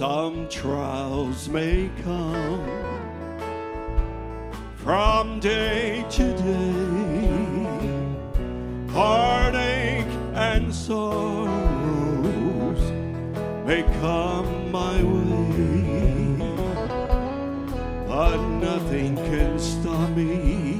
Some trials may come from day to day, heartache and sorrows may come my way, but nothing can stop me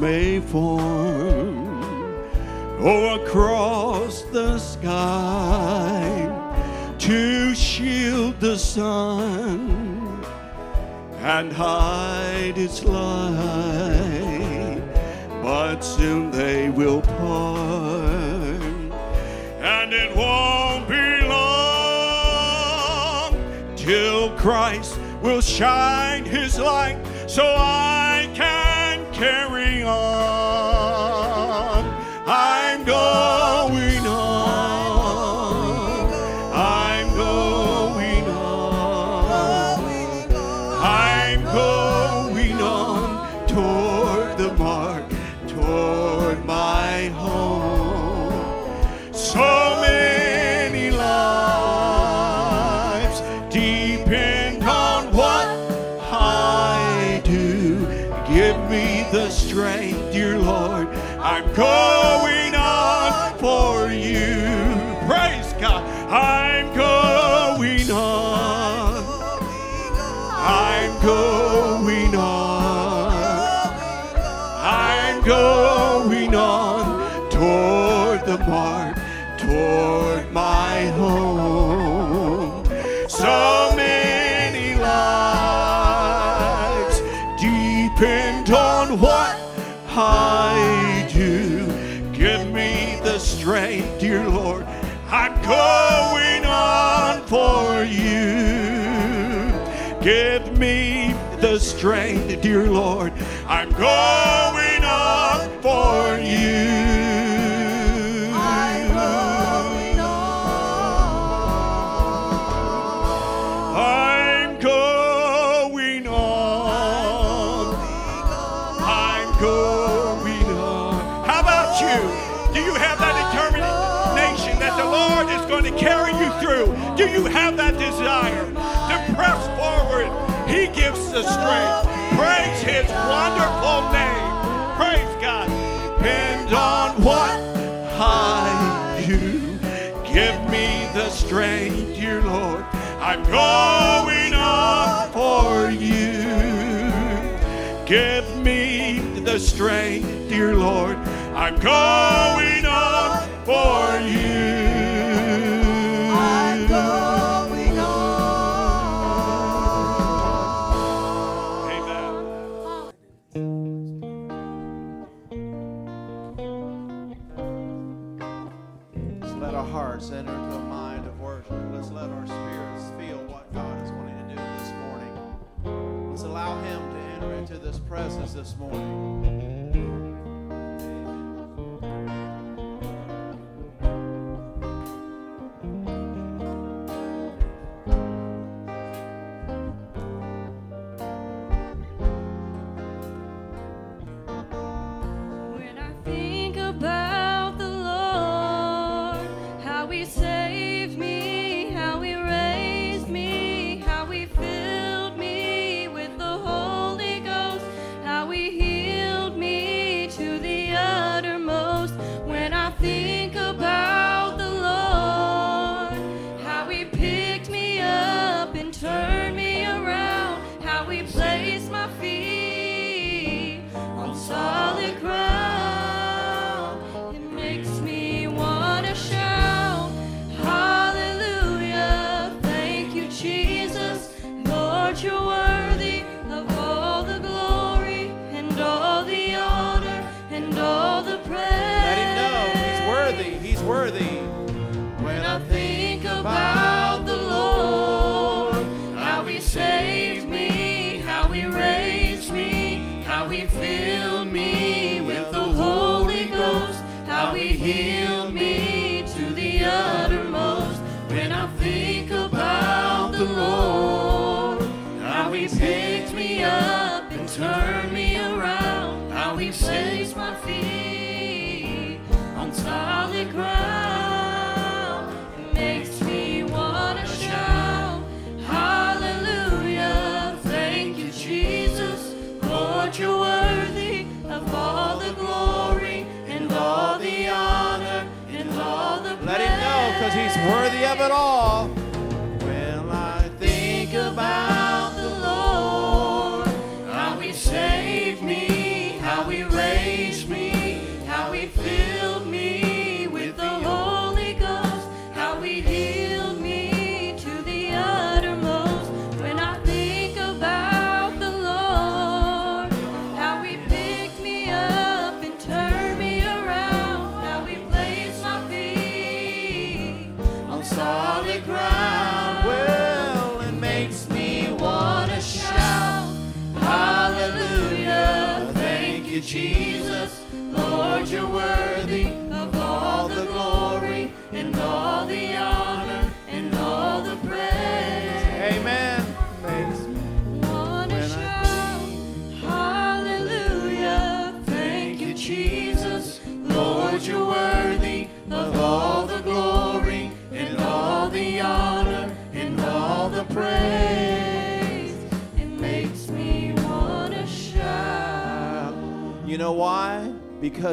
may form oh, across the sky to shield the sun and hide its light. But soon they will part, and it won't be long till Christ will shine his light so I I'm going Give me the strength, dear Lord. I'm going on for you. I'm going on. I'm going on. How about you? Do you have that determination that the Lord is going to carry you through? Do you have that desire to press forward? He the strength. Praise His wonderful name. Praise God. Depend on what I do. Give me the strength, dear Lord. I'm going on for you. Give me the strength, dear Lord. I'm going on for you. This morning.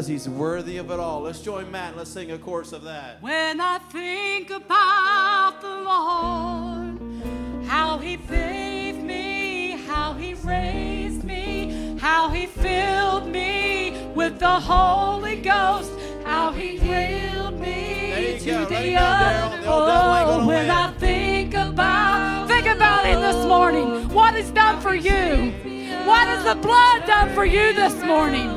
because he's worthy of it all. Let's join Matt let's sing a chorus of that. When I think about the Lord, how he saved me, how he raised me, how he filled me with the Holy Ghost, how he healed me to go. the other. Oh, when I think about, think about it this morning. What is done for you? What has the blood done for you this morning?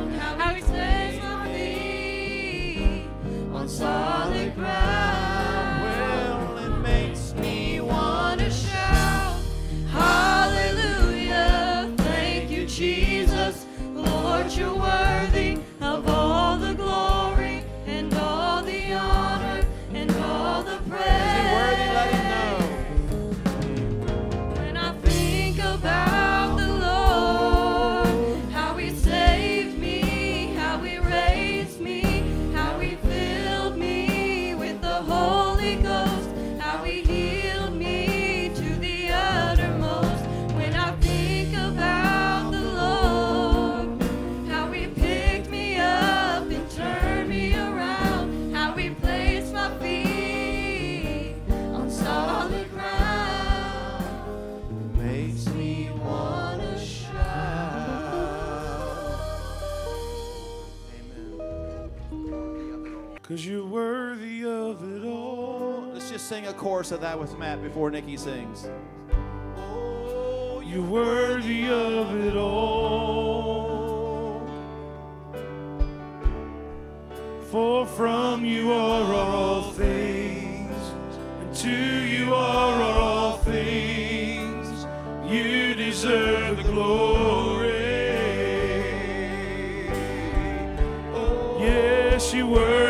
sing a chorus of that with Matt before Nikki sings. Oh, you're worthy of it all. For from you are all things, and to you are all things. You deserve the glory. Oh, yes, you were.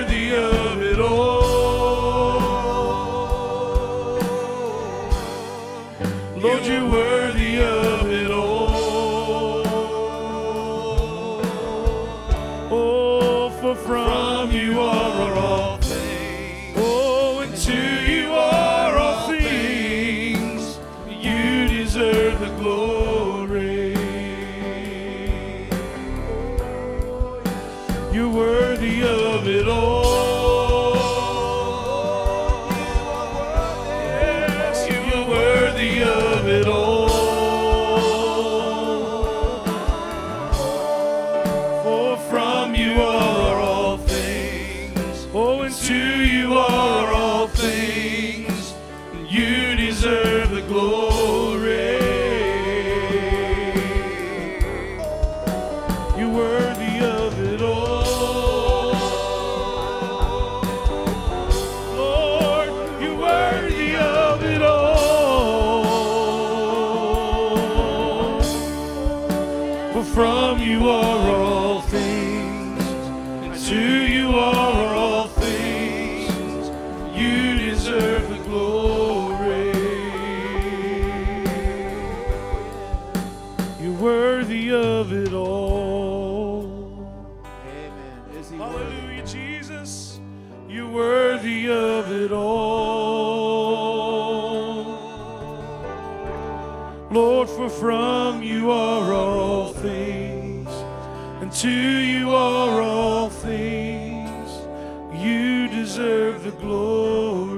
Lord, for from you are all things, and to you are all things. You deserve the glory.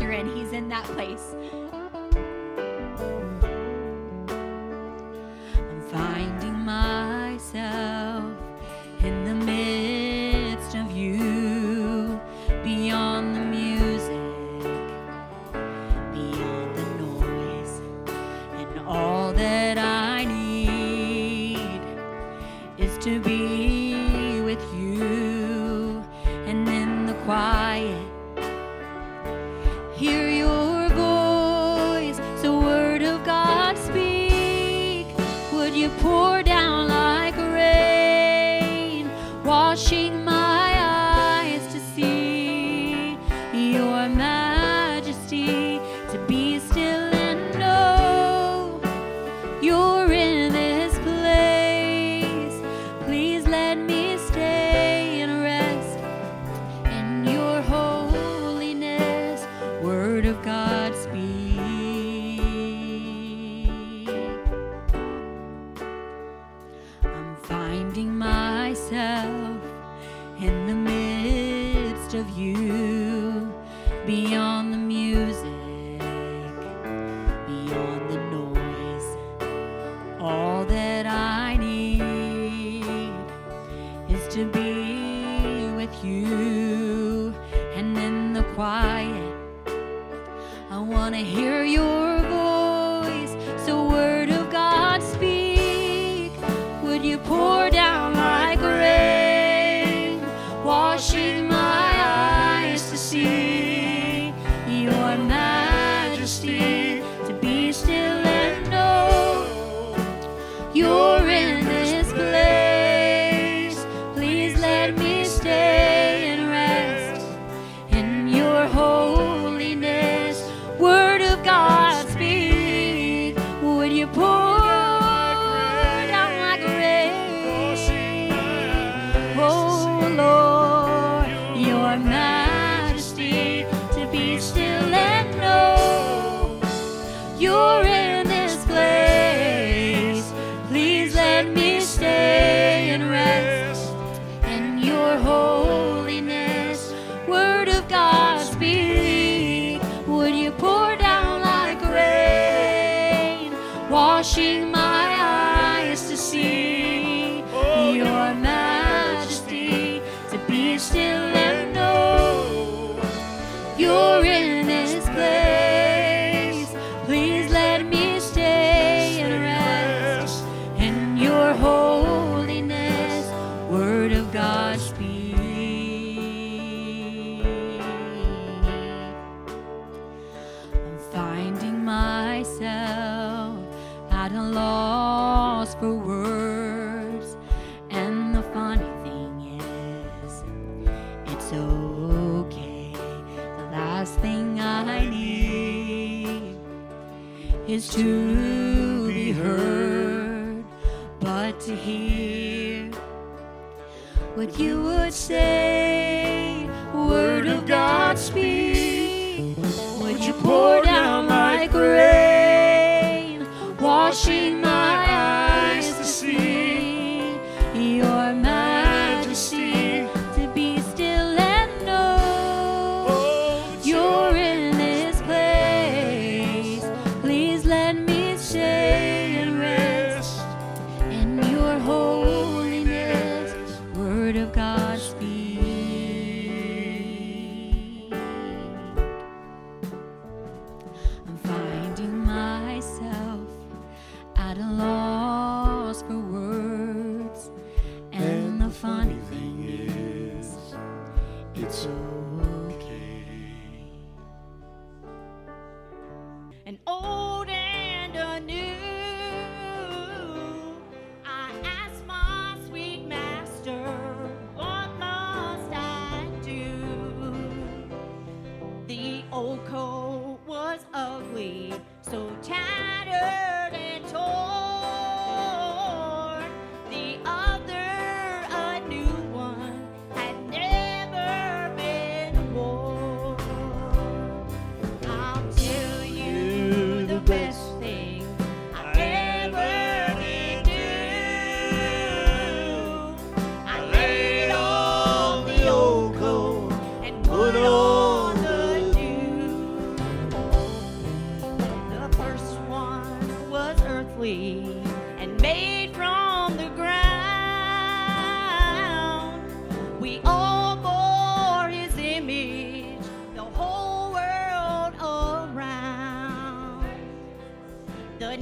You're in, He's in that place.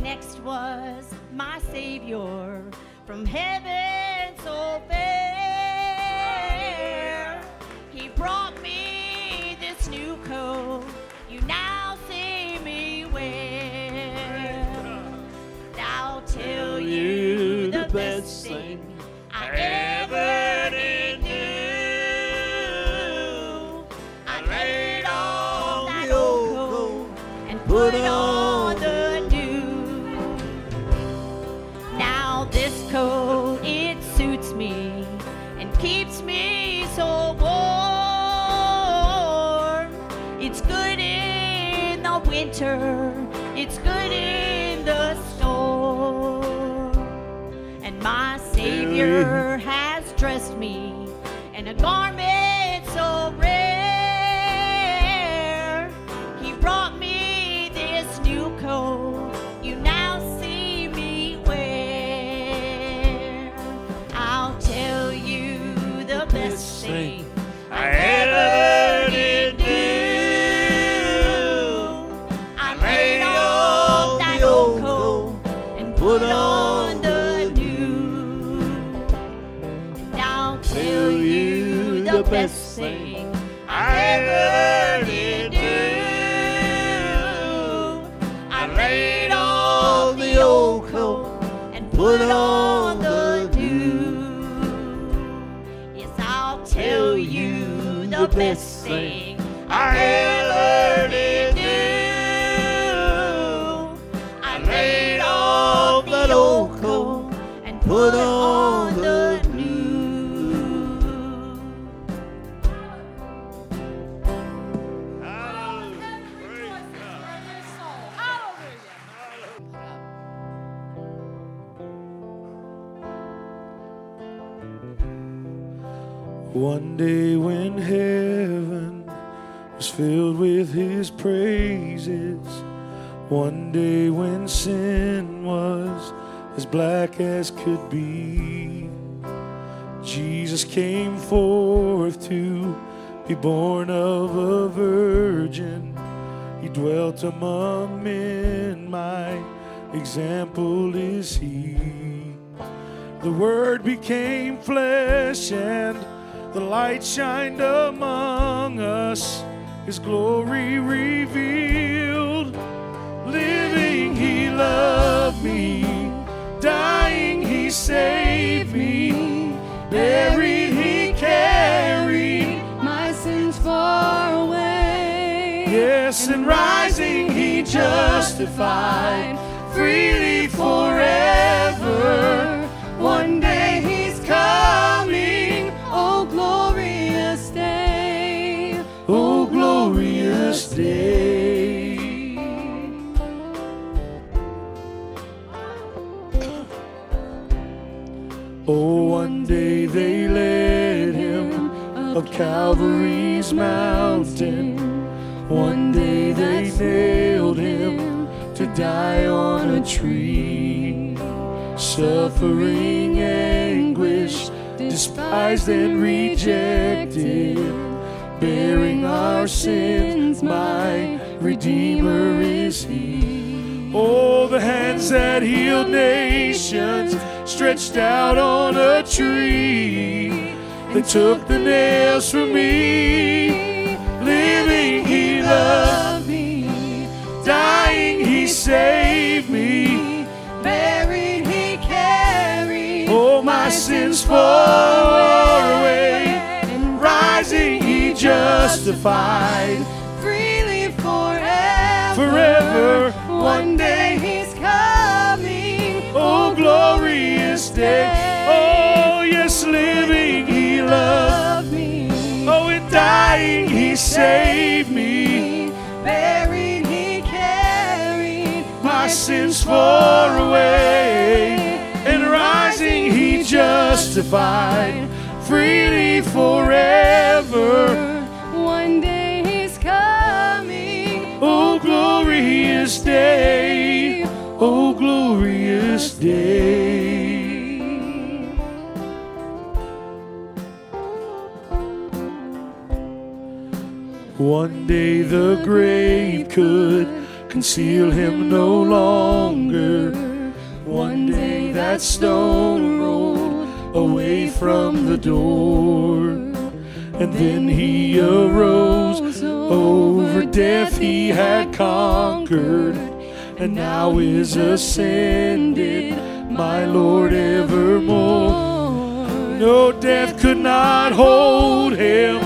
Next was my Savior from heaven so fair. Winter, it's good in the storm. And my Savior Among men, my example is he. The Word became flesh and the light shined among us. His glory revealed. Living, He loved me. Dying, He saved me. Buried, He carried. My sins far away. Yes, and rising, He justified. Freely forever. One day He's coming. Oh, glorious day. Oh, glorious day. Oh, one day they led him up Calvary's mountain. One day they him high on a tree, suffering anguish, despised and rejected, bearing our sins, my Redeemer is He. Oh, the hands that healed nations stretched out on a tree and took the nails from me, living He loved me, dying saved me. Buried, he carried all my sins far away. And rising, he justified freely forever. Forever, one day he's coming. Oh, oh glorious day. Oh, yes, living, he loved me. Oh, in dying, he saved me. Buried, sins far away, and rising he justified freely forever. One day he's coming. Oh, glorious day. Oh, glorious day. One day the grave could conceal him no longer. One day that stone rolled away from the door. And then he arose over death he had conquered. And now is ascended, my Lord evermore. No death could not hold him,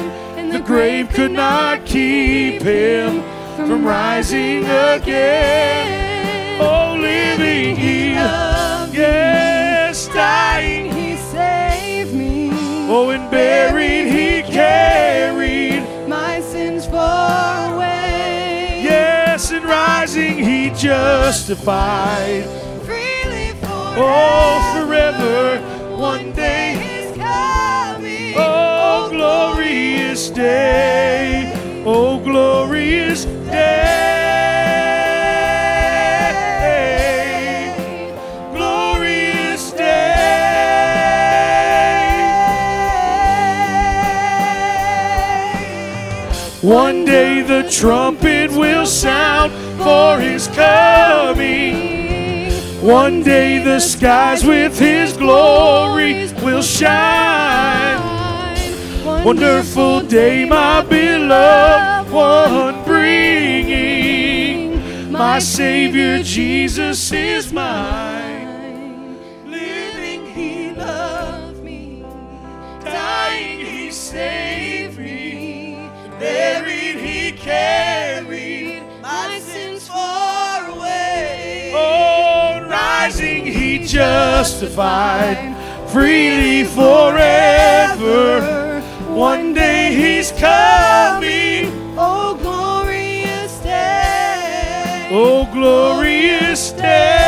the grave could not keep him from rising again. Oh, living he, yes, dying He saved me. Oh, and buried he carried. My sins far away. Yes, and rising he justified. Day the trumpet will sound for his coming. One day the skies with his glory will shine. Wonderful day, my beloved one bringing. My Savior Jesus is mine. Justified freely forever. One day he's coming. Oh, glorious day. Oh, glorious day.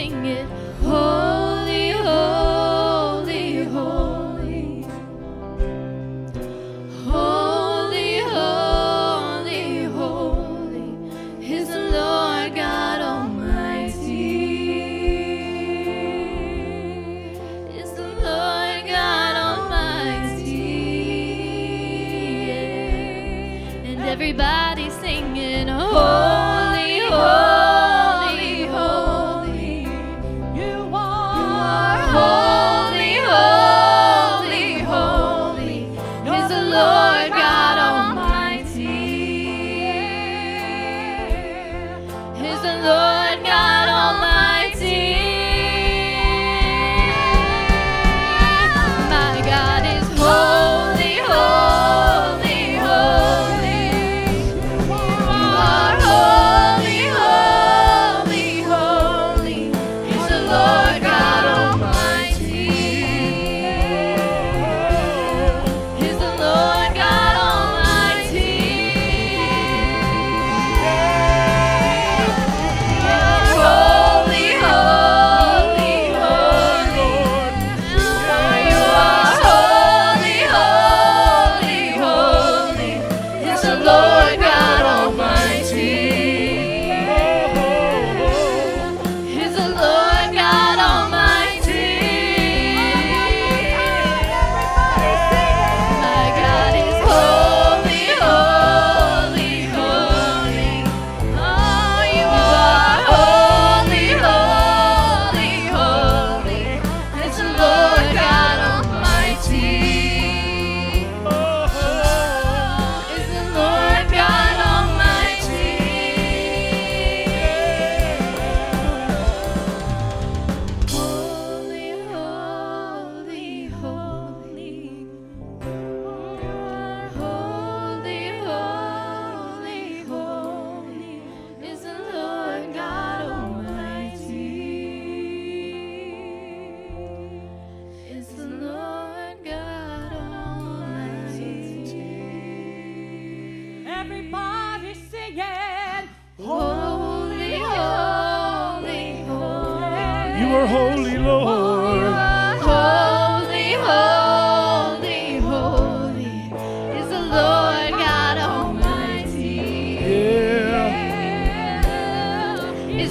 Sing it.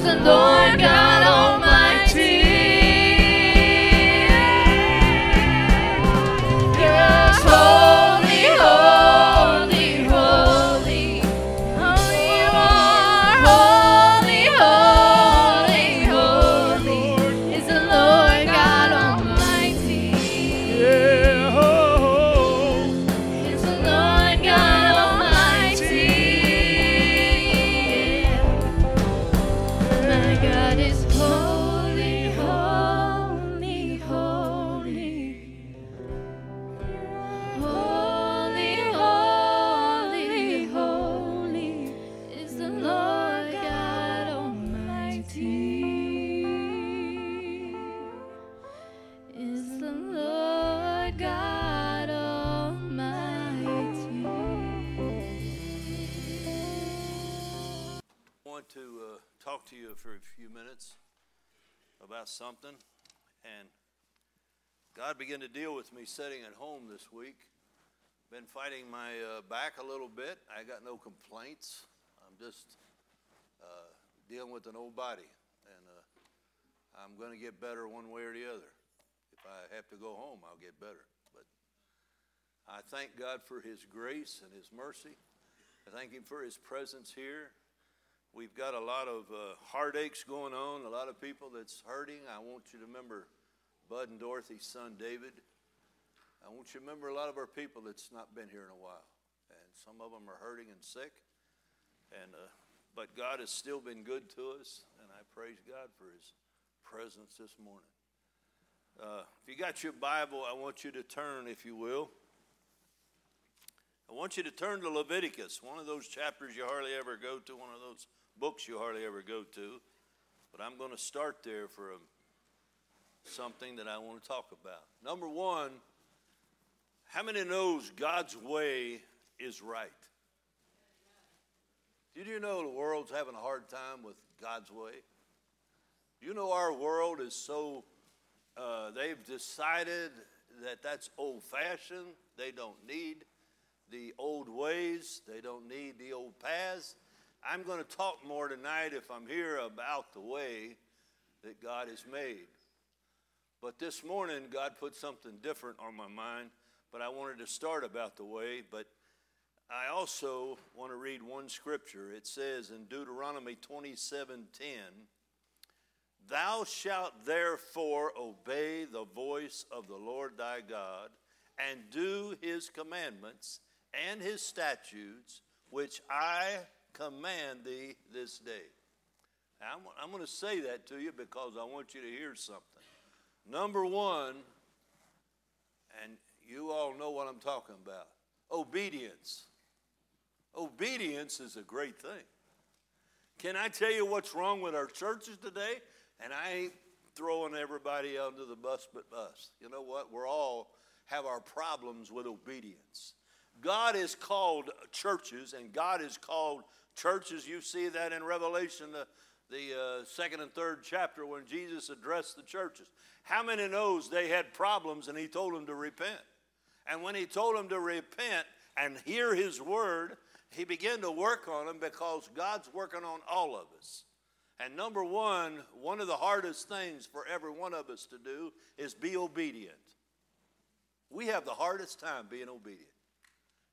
The Lord God began to deal with me sitting at home this week. Been fighting my uh, back a little bit. I got no complaints. I'm just uh, dealing with an old body, and uh, I'm going to get better one way or the other. If I have to go home, I'll get better. But I thank God for His grace and His mercy. I thank Him for His presence here. We've got a lot of uh, heartaches going on, a lot of people that's hurting. I want you to remember Bud and Dorothy's son, David. I want you to remember a lot of our people that's not been here in a while. And some of them are hurting and sick. And, uh, but God has still been good to us, and I praise God for His presence this morning. Uh, if you got your Bible, I want you to turn, if you will. I want you to turn to Leviticus, one of those chapters you hardly ever go to, one of those books you hardly ever go to. But I'm going to start there for a, something that I want to talk about. Number one, how many knows God's way is right? Did you know the world's having a hard time with God's way? You know our world is so, uh, they've decided that that's old fashioned. They don't need the old ways, they don't need the old paths. I'm going to talk more tonight, if I'm here, about the way that God has made. But this morning, God put something different on my mind, but I wanted to start about the way. But I also want to read one scripture. It says in Deuteronomy 27 10, Thou shalt therefore obey the voice of the Lord thy God, and do his commandments and his statutes, which I command thee this day. I'm, I'm going to say that to you because I want you to hear something. Number one, and you all know what I'm talking about obedience. Obedience is a great thing. Can I tell you what's wrong with our churches today? And I ain't throwing everybody under the bus but us. You know what? We're all have our problems with obedience. God has called churches, and God has called churches. You see that in Revelation, the, the uh, second and third chapter, when Jesus addressed the churches. How many knows they had problems, and He told them to repent? And when He told them to repent and hear His word, He began to work on them because God's working on all of us. And number one, one of the hardest things for every one of us to do is be obedient. We have the hardest time being obedient.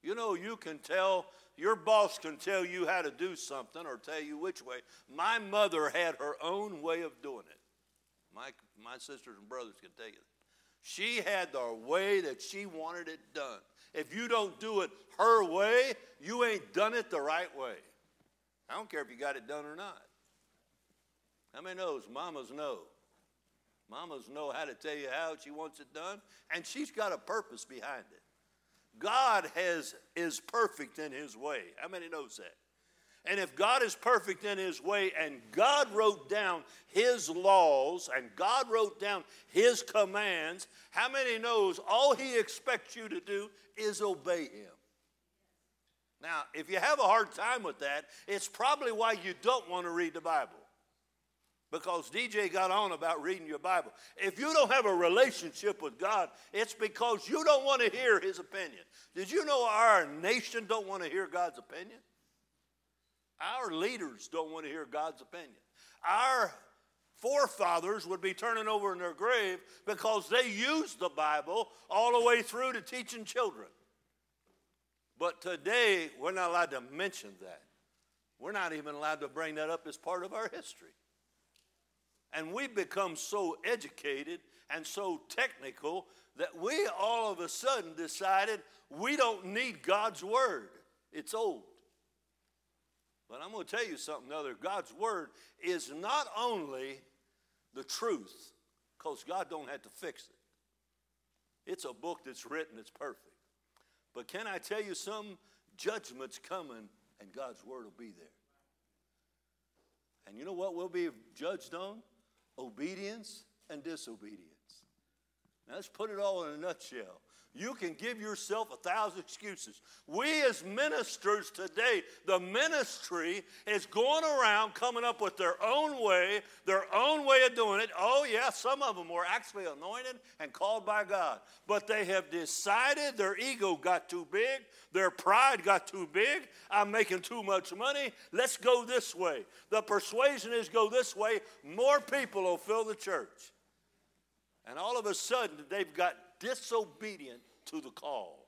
You know, you can tell, your boss can tell you how to do something or tell you which way. My mother had her own way of doing it. My, my sisters and brothers can tell you that. She had the way that she wanted it done. If you don't do it her way, you ain't done it the right way. I don't care if you got it done or not. How many knows? Mamas know. Mamas know how to tell you how she wants it done, and she's got a purpose behind it. God has, is perfect in his way. How many knows that? And if God is perfect in his way and God wrote down his laws and God wrote down his commands, how many knows all he expects you to do is obey him? Now, if you have a hard time with that, it's probably why you don't want to read the Bible because DJ got on about reading your Bible. If you don't have a relationship with God, it's because you don't want to hear his opinion. Did you know our nation don't want to hear God's opinion? Our leaders don't want to hear God's opinion. Our forefathers would be turning over in their grave because they used the Bible all the way through to teaching children. But today, we're not allowed to mention that. We're not even allowed to bring that up as part of our history. And we become so educated and so technical that we all of a sudden decided we don't need God's word. It's old. But I'm going to tell you something other. God's word is not only the truth, because God don't have to fix it. It's a book that's written, it's perfect. But can I tell you some judgment's coming and God's word will be there. And you know what we'll be judged on? Obedience and disobedience. Now, let's put it all in a nutshell. You can give yourself a thousand excuses. We, as ministers today, the ministry is going around coming up with their own way, their own way of doing it. Oh, yeah, some of them were actually anointed and called by God. But they have decided their ego got too big, their pride got too big. I'm making too much money. Let's go this way. The persuasion is go this way. More people will fill the church. And all of a sudden, they've got disobedient to the call.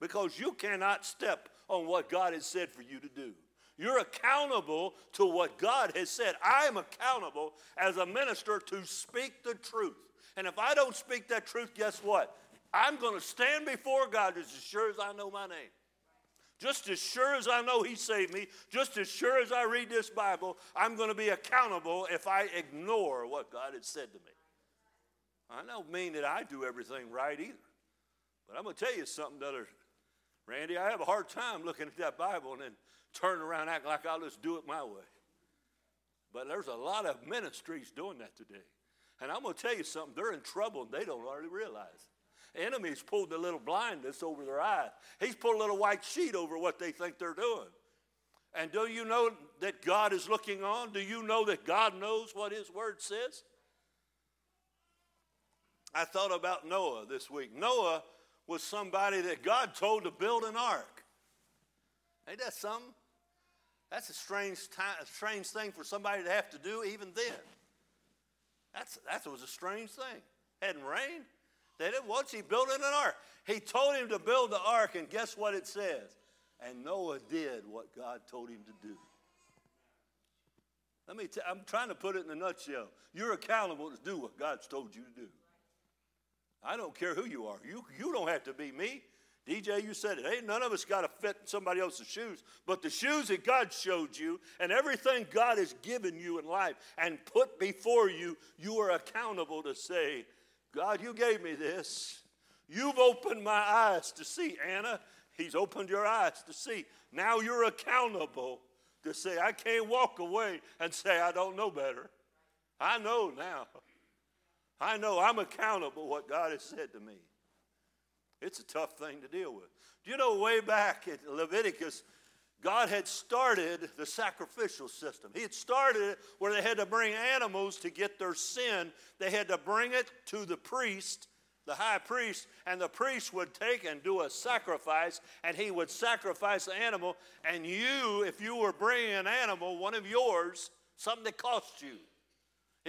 Because you cannot step on what God has said for you to do. You're accountable to what God has said. I am accountable as a minister to speak the truth. And if I don't speak that truth, guess what? I'm going to stand before God as sure as I know my name. Just as sure as I know He saved me, just as sure as I read this Bible, I'm going to be accountable if I ignore what God has said to me. I don't mean that I do everything right either. But I'm going to tell you something, other Randy, I have a hard time looking at that Bible and then turning around acting like I'll just do it my way. But there's a lot of ministries doing that today. And I'm going to tell you something, they're in trouble and they don't already realize. The enemy's pulled a little blindness over their eyes. He's pulled a little white sheet over what they think they're doing. And do you know that God is looking on? Do you know that God knows what His Word says? I thought about Noah this week. Noah was somebody that God told to build an ark. Ain't that something? That's a strange, time, a strange thing for somebody to have to do even then. That's, that was a strange thing. Hadn't rained. They didn't, what's he building an ark? He told him to build the ark, and guess what it says? And Noah did what God told him to do. Let me t- I'm trying to put it in a nutshell. You're accountable to do what God's told you to do. I don't care who you are. You, you don't have to be me. DJ, you said it. Ain't none of us got to fit somebody else's shoes. But the shoes that God showed you and everything God has given you in life and put before you, you are accountable to say, God, you gave me this. You've opened my eyes to see. Anna, He's opened your eyes to see. Now you're accountable to say, I can't walk away and say, I don't know better. I know now. I know I'm accountable what God has said to me. It's a tough thing to deal with. Do you know, way back at Leviticus, God had started the sacrificial system. He had started it where they had to bring animals to get their sin. They had to bring it to the priest, the high priest, and the priest would take and do a sacrifice, and he would sacrifice the animal. And you, if you were bringing an animal, one of yours, something that cost you,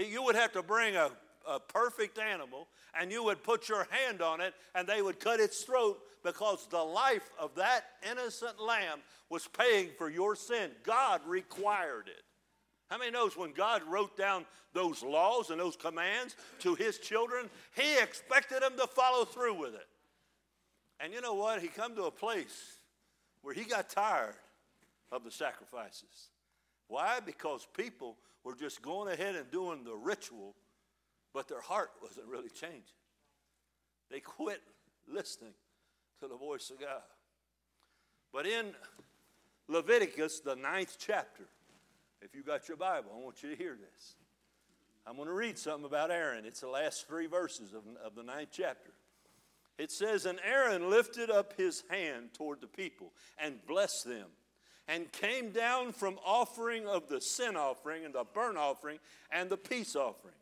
you would have to bring a a perfect animal and you would put your hand on it and they would cut its throat because the life of that innocent lamb was paying for your sin. God required it. How many knows when God wrote down those laws and those commands to his children, he expected them to follow through with it. And you know what? He come to a place where he got tired of the sacrifices. Why? Because people were just going ahead and doing the ritual but their heart wasn't really changing. They quit listening to the voice of God. But in Leviticus, the ninth chapter, if you got your Bible, I want you to hear this. I'm going to read something about Aaron. It's the last three verses of, of the ninth chapter. It says, And Aaron lifted up his hand toward the people and blessed them, and came down from offering of the sin offering and the burnt offering and the peace offering.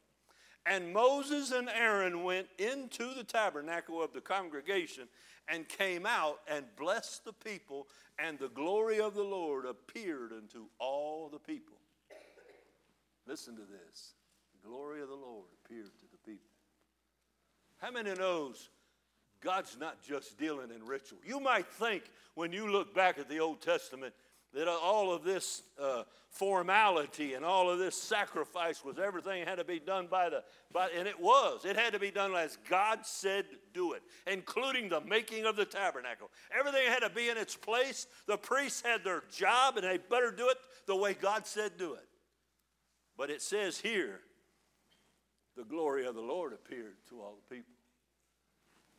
And Moses and Aaron went into the tabernacle of the congregation and came out and blessed the people, and the glory of the Lord appeared unto all the people. Listen to this. The glory of the Lord appeared to the people. How many knows God's not just dealing in ritual? You might think when you look back at the Old Testament, that all of this uh, formality and all of this sacrifice was everything had to be done by the by, and it was. It had to be done as god said do it including the making of the tabernacle. Everything had to be in its place. The priests had their job and they better do it the way god said do it. But it says here the glory of the lord appeared to all the people.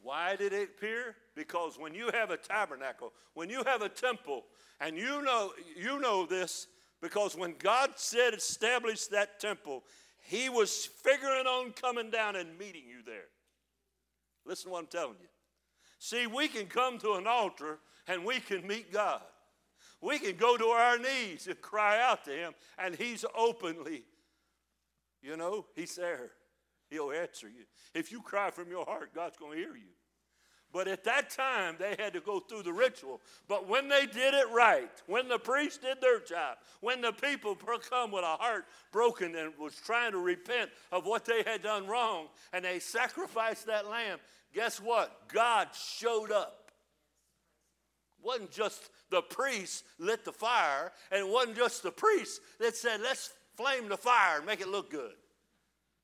Why did it appear? Because when you have a tabernacle, when you have a temple, and you know, you know this because when God said establish that temple, he was figuring on coming down and meeting you there. Listen to what I'm telling you. See, we can come to an altar and we can meet God. We can go to our knees and cry out to Him, and He's openly, you know, He's there. He'll answer you. If you cry from your heart, God's going to hear you. But at that time, they had to go through the ritual. But when they did it right, when the priest did their job, when the people come with a heart broken and was trying to repent of what they had done wrong, and they sacrificed that lamb, guess what? God showed up. It wasn't just the priest lit the fire, and it wasn't just the priest that said, let's flame the fire and make it look good.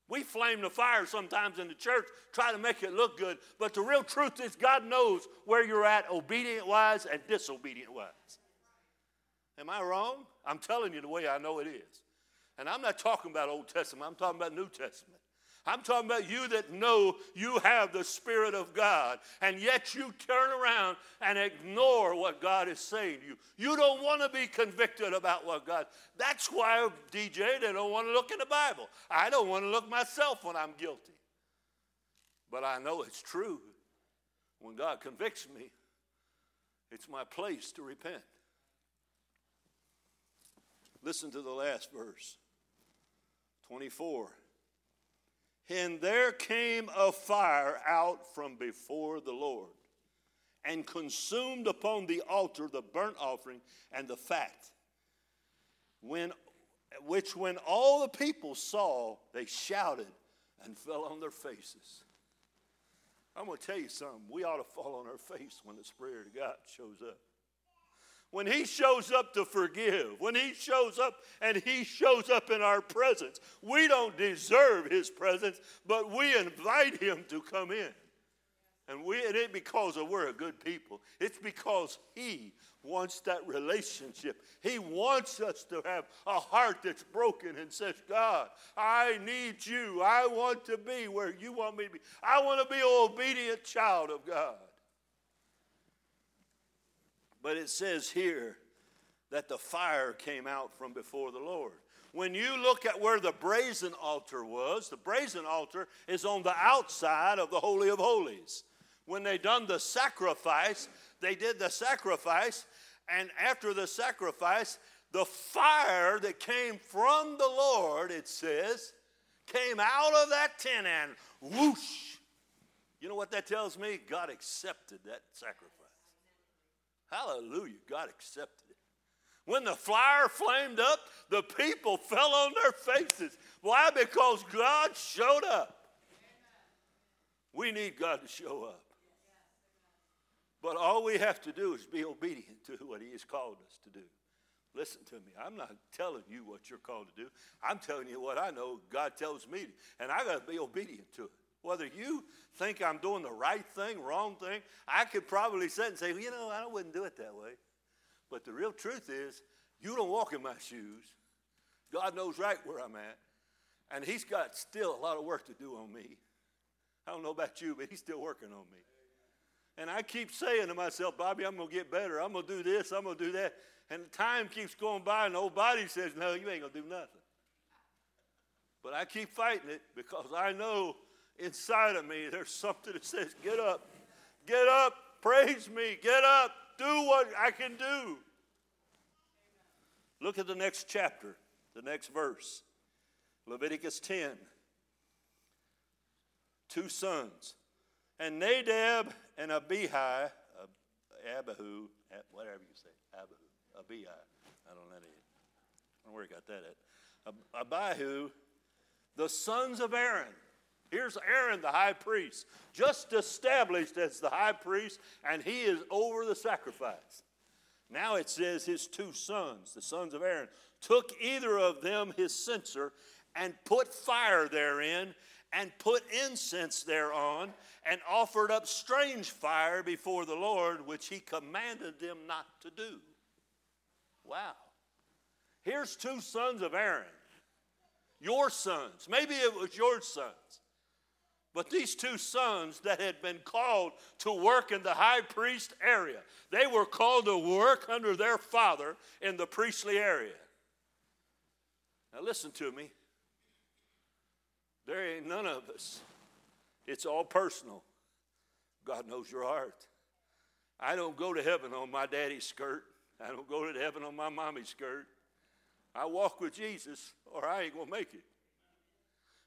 We flame the fire sometimes in the church, try to make it look good, but the real truth is God knows where you're at obedient wise and disobedient wise. Am I wrong? I'm telling you the way I know it is. And I'm not talking about Old Testament, I'm talking about New Testament. I'm talking about you that know you have the Spirit of God, and yet you turn around and ignore what God is saying to you. You don't want to be convicted about what God. That's why DJ they don't want to look in the Bible. I don't want to look myself when I'm guilty. But I know it's true. When God convicts me, it's my place to repent. Listen to the last verse 24. And there came a fire out from before the Lord and consumed upon the altar the burnt offering and the fat. When, which, when all the people saw, they shouted and fell on their faces. I'm going to tell you something. We ought to fall on our face when the Spirit of God shows up when He shows up to forgive, when He shows up and He shows up in our presence, we don't deserve His presence, but we invite Him to come in. And we, it ain't because of we're a good people. It's because He wants that relationship. He wants us to have a heart that's broken and says, God, I need you. I want to be where you want me to be. I want to be an obedient child of God. But it says here that the fire came out from before the Lord. When you look at where the brazen altar was, the brazen altar is on the outside of the Holy of Holies. When they done the sacrifice, they did the sacrifice, and after the sacrifice, the fire that came from the Lord, it says, came out of that tent and whoosh. You know what that tells me? God accepted that sacrifice. Hallelujah. God accepted it. When the fire flamed up, the people fell on their faces. Why? Because God showed up. We need God to show up. But all we have to do is be obedient to what He has called us to do. Listen to me. I'm not telling you what you're called to do. I'm telling you what I know God tells me, and I got to be obedient to it. Whether you think I'm doing the right thing, wrong thing, I could probably sit and say, well, you know, I wouldn't do it that way. But the real truth is, you don't walk in my shoes. God knows right where I'm at. And He's got still a lot of work to do on me. I don't know about you, but He's still working on me. And I keep saying to myself, Bobby, I'm going to get better. I'm going to do this. I'm going to do that. And the time keeps going by, and the old body says, No, you ain't going to do nothing. But I keep fighting it because I know inside of me, there's something that says, Get up, get up, praise me, get up, do what I can do. Look at the next chapter, the next verse Leviticus 10. Two sons, and Nadab and Abihi, Abihu, whatever you say, Abihu, Abihi, I don't know. I don't know where he got that at. Abihu, the sons of Aaron. Here's Aaron, the high priest, just established as the high priest, and he is over the sacrifice. Now it says his two sons, the sons of Aaron, took either of them his censer and put fire therein and put incense thereon and offered up strange fire before the Lord, which he commanded them not to do. Wow. Here's two sons of Aaron, your sons. Maybe it was your sons. But these two sons that had been called to work in the high priest area, they were called to work under their father in the priestly area. Now, listen to me. There ain't none of us, it's all personal. God knows your heart. I don't go to heaven on my daddy's skirt. I don't go to heaven on my mommy's skirt. I walk with Jesus or I ain't going to make it.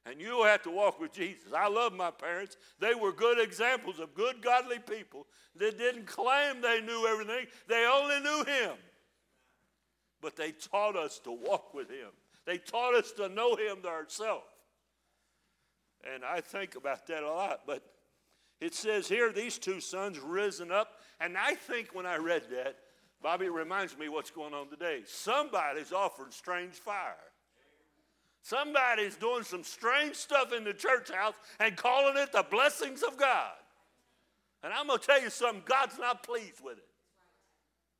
And you'll have to walk with Jesus. I love my parents. They were good examples of good, godly people that didn't claim they knew everything, they only knew Him. But they taught us to walk with Him, they taught us to know Him ourselves. And I think about that a lot. But it says here, these two sons risen up. And I think when I read that, Bobby, reminds me what's going on today. Somebody's offering strange fire. Somebody's doing some strange stuff in the church house and calling it the blessings of God. And I'm going to tell you something God's not pleased with it.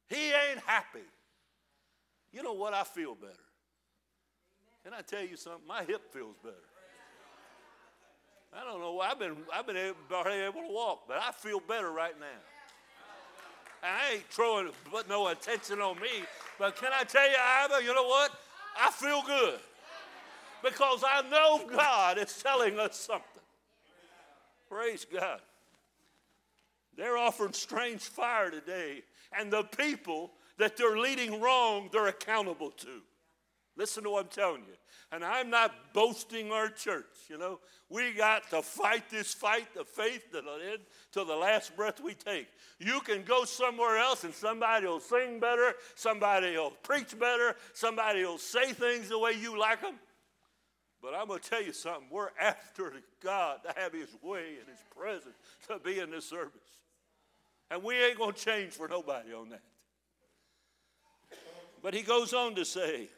He ain't happy. You know what? I feel better. Can I tell you something? My hip feels better. I don't know. Why. I've been I've been able, able to walk, but I feel better right now. I ain't throwing no attention on me. But can I tell you, Ivor, you know what? I feel good. Because I know God is telling us something. Praise God. They're offering strange fire today, and the people that they're leading wrong, they're accountable to. Listen to what I'm telling you. And I'm not boasting our church, you know. We got to fight this fight of faith to the end, till the last breath we take. You can go somewhere else and somebody will sing better, somebody will preach better, somebody will say things the way you like them. But I'm going to tell you something. We're after God to have His way and His presence to be in this service. And we ain't going to change for nobody on that. But he goes on to say,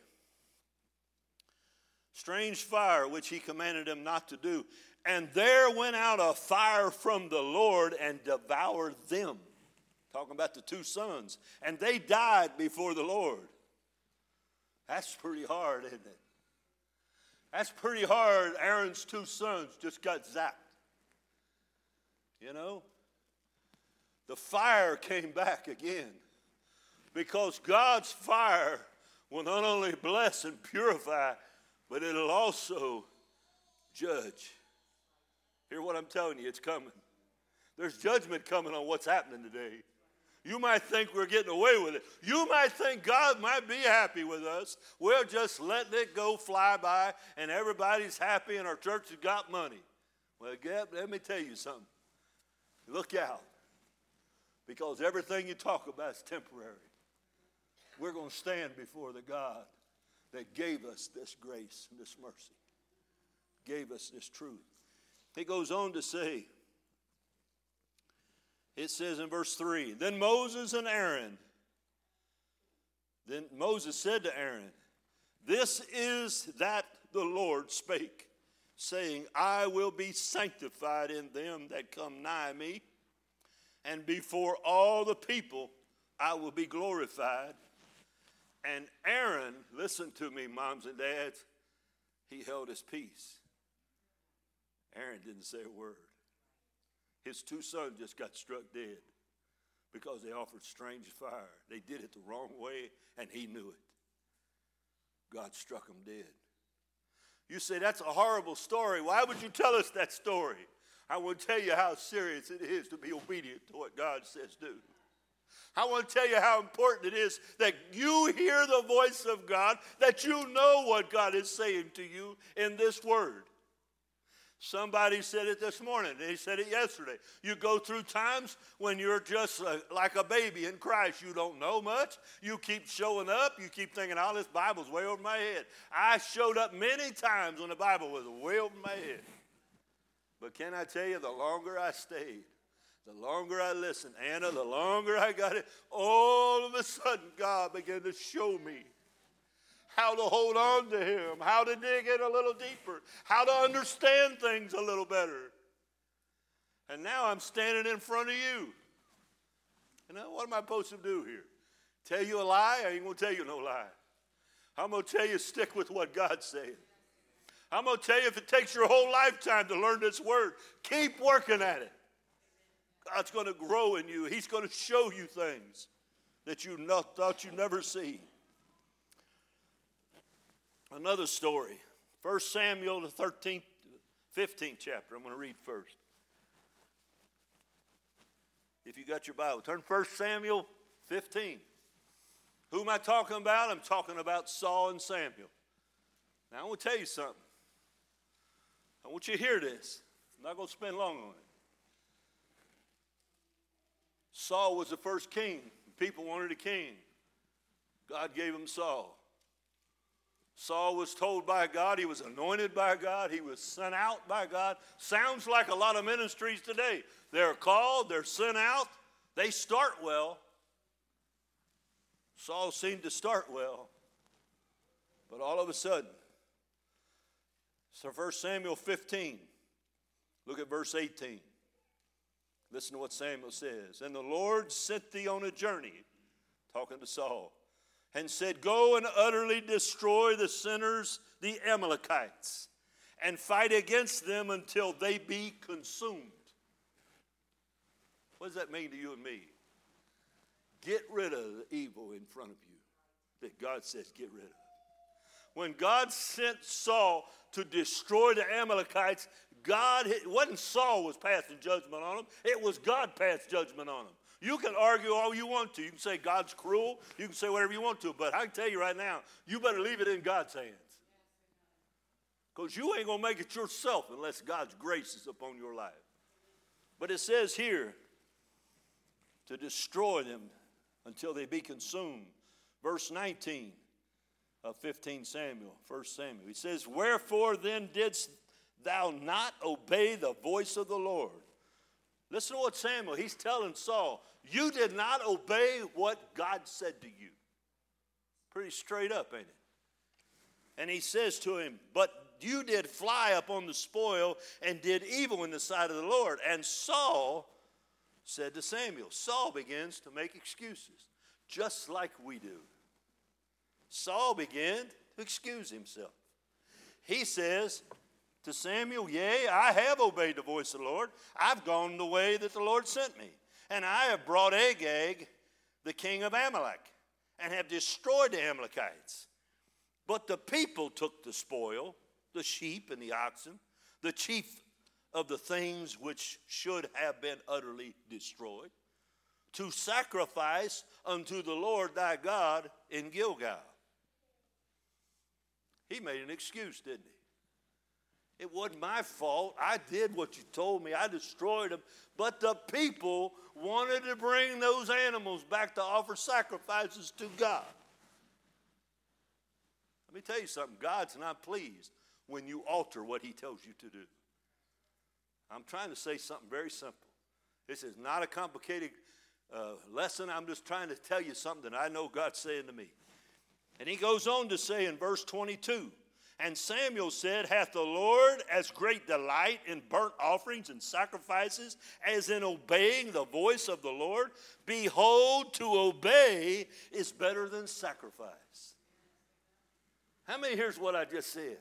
strange fire which he commanded them not to do. And there went out a fire from the Lord and devoured them. Talking about the two sons. And they died before the Lord. That's pretty hard, isn't it? That's pretty hard. Aaron's two sons just got zapped. You know? The fire came back again because God's fire will not only bless and purify, but it'll also judge. Hear what I'm telling you, it's coming. There's judgment coming on what's happening today. You might think we're getting away with it. You might think God might be happy with us. We're just letting it go fly by and everybody's happy and our church has got money. Well, let me tell you something. Look out. Because everything you talk about is temporary. We're going to stand before the God that gave us this grace and this mercy, gave us this truth. He goes on to say, it says in verse 3 Then Moses and Aaron, then Moses said to Aaron, This is that the Lord spake, saying, I will be sanctified in them that come nigh me, and before all the people I will be glorified. And Aaron, listen to me, moms and dads, he held his peace. Aaron didn't say a word. His two sons just got struck dead because they offered strange fire. They did it the wrong way, and he knew it. God struck them dead. You say, that's a horrible story. Why would you tell us that story? I want to tell you how serious it is to be obedient to what God says do. I want to tell you how important it is that you hear the voice of God, that you know what God is saying to you in this word. Somebody said it this morning. They said it yesterday. You go through times when you're just like a baby in Christ. You don't know much. You keep showing up. You keep thinking, oh, this Bible's way over my head. I showed up many times when the Bible was way over my head. But can I tell you, the longer I stayed, the longer I listened, Anna, the longer I got it, all of a sudden God began to show me how to hold on to Him, how to dig in a little deeper, how to understand things a little better. And now I'm standing in front of you. You know, what am I supposed to do here? Tell you a lie? I ain't going to tell you no lie. I'm going to tell you stick with what God's saying. I'm going to tell you if it takes your whole lifetime to learn this word, keep working at it. God's going to grow in you. He's going to show you things that you not, thought you'd never see. Another story. 1 Samuel, the 13th, 15th chapter. I'm going to read first. If you got your Bible, turn 1 Samuel 15. Who am I talking about? I'm talking about Saul and Samuel. Now, I want to tell you something. I want you to hear this. I'm not going to spend long on it. Saul was the first king. People wanted a king. God gave him Saul. Saul was told by God, he was anointed by God, he was sent out by God. Sounds like a lot of ministries today. They're called, they're sent out, they start well. Saul seemed to start well, but all of a sudden, so 1 Samuel 15, look at verse 18. Listen to what Samuel says. And the Lord sent thee on a journey, talking to Saul, and said, Go and utterly destroy the sinners, the Amalekites, and fight against them until they be consumed. What does that mean to you and me? Get rid of the evil in front of you that God says get rid of. When God sent Saul to destroy the Amalekites, God, it wasn't Saul was passing judgment on them, it was God passed judgment on them. You can argue all you want to. You can say God's cruel. You can say whatever you want to. But I can tell you right now, you better leave it in God's hands. Because you ain't going to make it yourself unless God's grace is upon your life. But it says here to destroy them until they be consumed. Verse 19 of 15 Samuel, 1 Samuel. He says, Wherefore then didst thou not obey the voice of the Lord? Listen to what Samuel, he's telling Saul, you did not obey what God said to you. Pretty straight up, ain't it? And he says to him, But you did fly upon the spoil and did evil in the sight of the Lord. And Saul said to Samuel, Saul begins to make excuses, just like we do. Saul began to excuse himself. He says, to Samuel, Yea, I have obeyed the voice of the Lord. I've gone the way that the Lord sent me. And I have brought Agag, the king of Amalek, and have destroyed the Amalekites. But the people took the spoil, the sheep and the oxen, the chief of the things which should have been utterly destroyed, to sacrifice unto the Lord thy God in Gilgal. He made an excuse, didn't he? It wasn't my fault. I did what you told me. I destroyed them. But the people wanted to bring those animals back to offer sacrifices to God. Let me tell you something God's not pleased when you alter what He tells you to do. I'm trying to say something very simple. This is not a complicated uh, lesson. I'm just trying to tell you something I know God's saying to me. And He goes on to say in verse 22 and Samuel said, Hath the Lord as great delight in burnt offerings and sacrifices as in obeying the voice of the Lord? Behold, to obey is better than sacrifice. How many here's what I just said?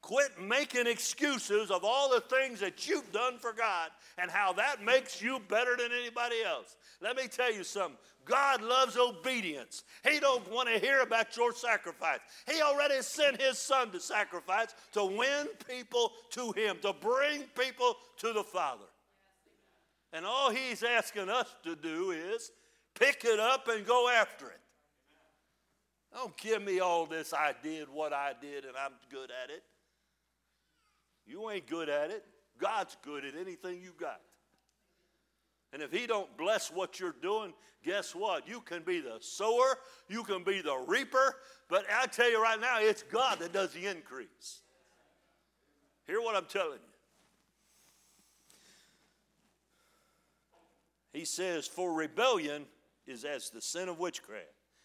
Quit making excuses of all the things that you've done for God and how that makes you better than anybody else. Let me tell you something. God loves obedience. He don't want to hear about your sacrifice. He already sent his son to sacrifice to win people to him, to bring people to the Father. And all he's asking us to do is pick it up and go after it. Don't give me all this I did what I did and I'm good at it. You ain't good at it. God's good at anything you got. And if he don't bless what you're doing, guess what? You can be the sower, you can be the reaper, but I tell you right now, it's God that does the increase. Hear what I'm telling you. He says, For rebellion is as the sin of witchcraft,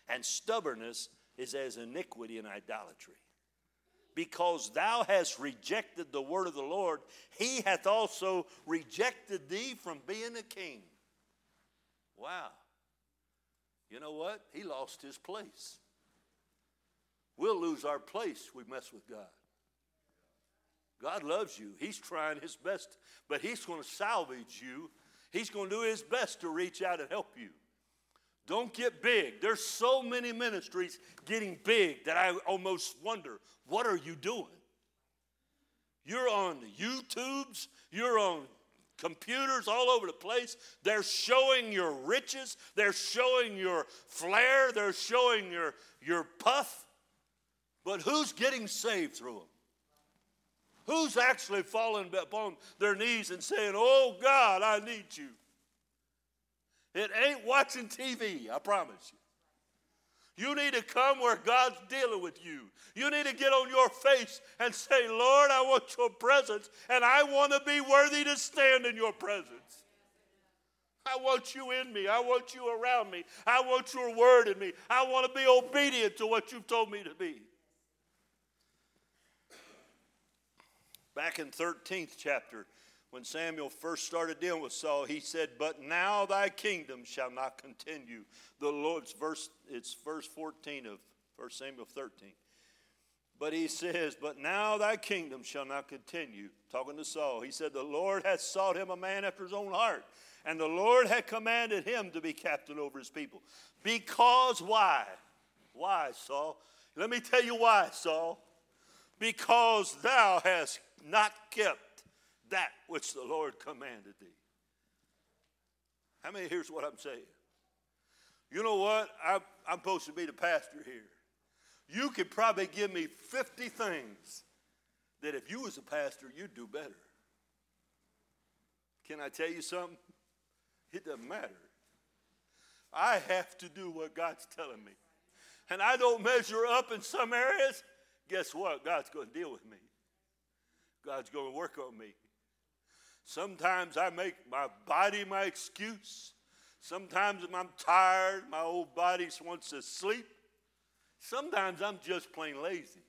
and stubbornness is as iniquity and idolatry because thou hast rejected the word of the Lord, he hath also rejected thee from being a king. Wow. You know what? He lost his place. We'll lose our place we mess with God. God loves you. He's trying his best, but he's going to salvage you. He's going to do his best to reach out and help you. Don't get big. There's so many ministries getting big that I almost wonder, what are you doing? You're on YouTubes, you're on computers all over the place. They're showing your riches, they're showing your flair, they're showing your, your puff. But who's getting saved through them? Who's actually falling upon their knees and saying, Oh God, I need you? It ain't watching TV, I promise you. You need to come where God's dealing with you. You need to get on your face and say, Lord, I want your presence, and I want to be worthy to stand in your presence. I want you in me. I want you around me. I want your word in me. I want to be obedient to what you've told me to be. Back in 13th chapter, when Samuel first started dealing with Saul, he said, But now thy kingdom shall not continue. The Lord's verse, it's verse 14 of 1 Samuel 13. But he says, But now thy kingdom shall not continue. Talking to Saul, he said, The Lord hath sought him a man after his own heart, and the Lord had commanded him to be captain over his people. Because why? Why, Saul? Let me tell you why, Saul. Because thou hast not kept that which the Lord commanded thee. How many here's what I'm saying? You know what? I'm, I'm supposed to be the pastor here. You could probably give me 50 things that if you was a pastor, you'd do better. Can I tell you something? It doesn't matter. I have to do what God's telling me. And I don't measure up in some areas. Guess what? God's going to deal with me. God's going to work on me. Sometimes I make my body my excuse. Sometimes I'm tired, my old body wants to sleep. Sometimes I'm just plain lazy.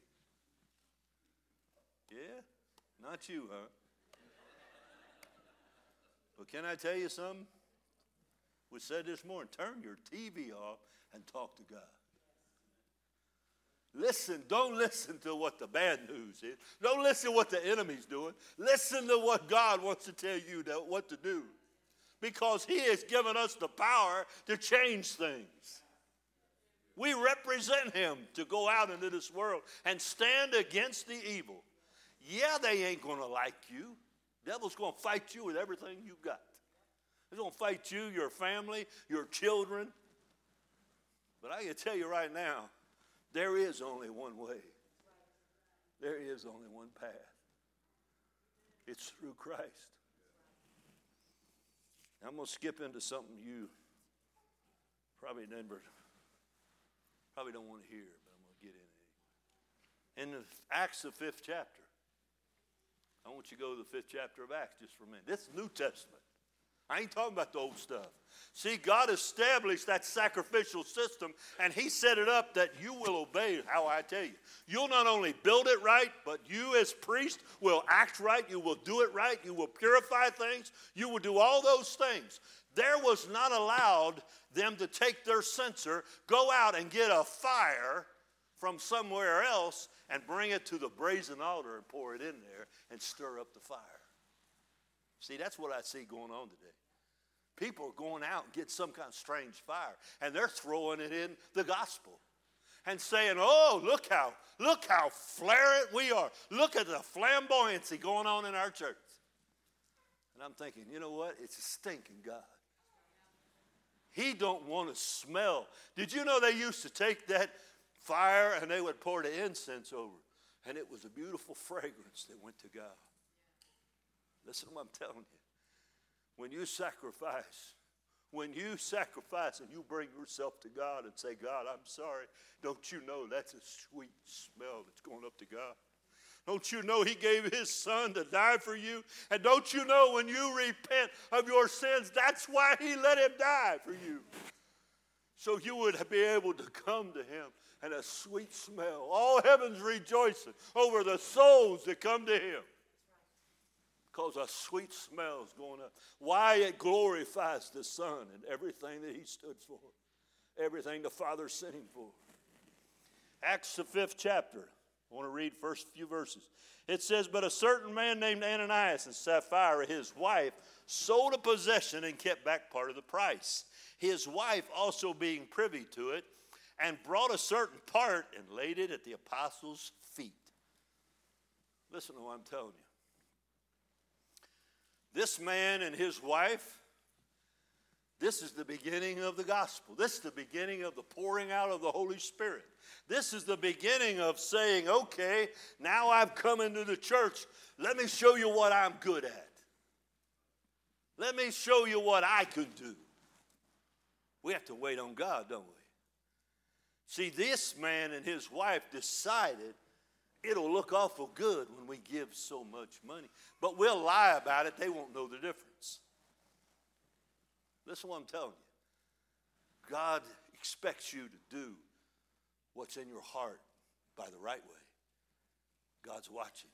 Yeah? Not you, huh? But can I tell you something? We said this morning turn your TV off and talk to God. Listen, don't listen to what the bad news is. Don't listen to what the enemy's doing. Listen to what God wants to tell you that, what to do. Because He has given us the power to change things. We represent Him to go out into this world and stand against the evil. Yeah, they ain't to like you. Devil's to fight you with everything you've got. He's to fight you, your family, your children. But I can tell you right now, there is only one way. There is only one path. It's through Christ. I'm going to skip into something you probably never, probably don't want to hear, but I'm going to get in it. In the Acts, the fifth chapter, I want you to go to the fifth chapter of Acts just for a minute. This is New Testament. I ain't talking about the old stuff. See, God established that sacrificial system, and He set it up that you will obey how I tell you. You'll not only build it right, but you as priest will act right, you will do it right, you will purify things, you will do all those things. There was not allowed them to take their censer, go out and get a fire from somewhere else, and bring it to the brazen altar and pour it in there and stir up the fire. See, that's what I see going on today. People are going out and get some kind of strange fire, and they're throwing it in the gospel and saying, "Oh, look how look how flaring we are. Look at the flamboyancy going on in our church." And I'm thinking, you know what? It's a stinking God. He don't want to smell. Did you know they used to take that fire and they would pour the incense over, and it was a beautiful fragrance that went to God. Listen to what I'm telling you. When you sacrifice, when you sacrifice and you bring yourself to God and say, God, I'm sorry, don't you know that's a sweet smell that's going up to God? Don't you know He gave His Son to die for you? And don't you know when you repent of your sins, that's why He let Him die for you? So you would be able to come to Him and a sweet smell. All heaven's rejoicing over the souls that come to Him because a sweet smell is going up. Why it glorifies the Son and everything that He stood for, everything the Father sent Him for. Acts, the fifth chapter. I want to read first few verses. It says, But a certain man named Ananias and Sapphira, his wife, sold a possession and kept back part of the price. His wife also being privy to it, and brought a certain part and laid it at the apostles' feet. Listen to what I'm telling you. This man and his wife, this is the beginning of the gospel. This is the beginning of the pouring out of the Holy Spirit. This is the beginning of saying, okay, now I've come into the church. Let me show you what I'm good at. Let me show you what I can do. We have to wait on God, don't we? See, this man and his wife decided it'll look awful good when we give so much money. But we'll lie about it, they won't know the difference. Listen to what I'm telling you. God expects you to do what's in your heart by the right way. God's watching.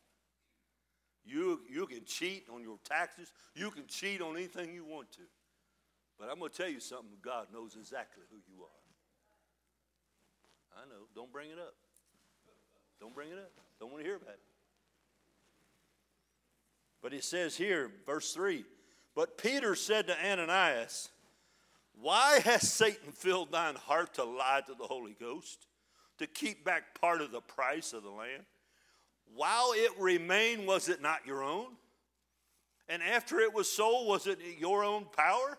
You, you can cheat on your taxes, you can cheat on anything you want to. But I'm going to tell you something God knows exactly who you are. I know. Don't bring it up. Don't bring it up. Don't want to hear about it. But it says here, verse 3 But Peter said to Ananias, Why has Satan filled thine heart to lie to the Holy Ghost, to keep back part of the price of the land? While it remained, was it not your own? And after it was sold, was it your own power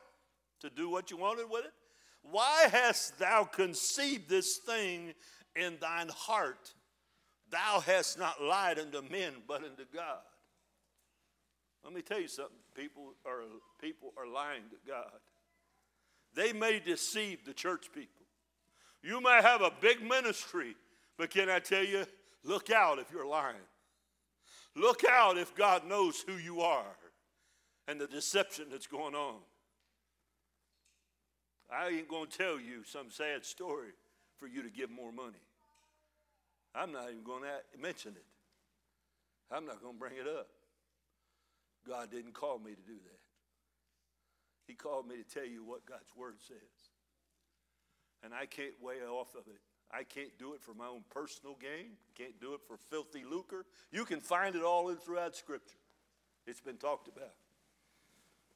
to do what you wanted with it? Why hast thou conceived this thing in thine heart? Thou hast not lied unto men, but unto God. Let me tell you something. People are, people are lying to God. They may deceive the church people. You may have a big ministry, but can I tell you, look out if you're lying. Look out if God knows who you are and the deception that's going on. I ain't going to tell you some sad story for you to give more money. I'm not even going to mention it. I'm not going to bring it up. God didn't call me to do that. He called me to tell you what God's word says. And I can't weigh off of it. I can't do it for my own personal gain. Can't do it for filthy lucre. You can find it all in throughout Scripture. It's been talked about.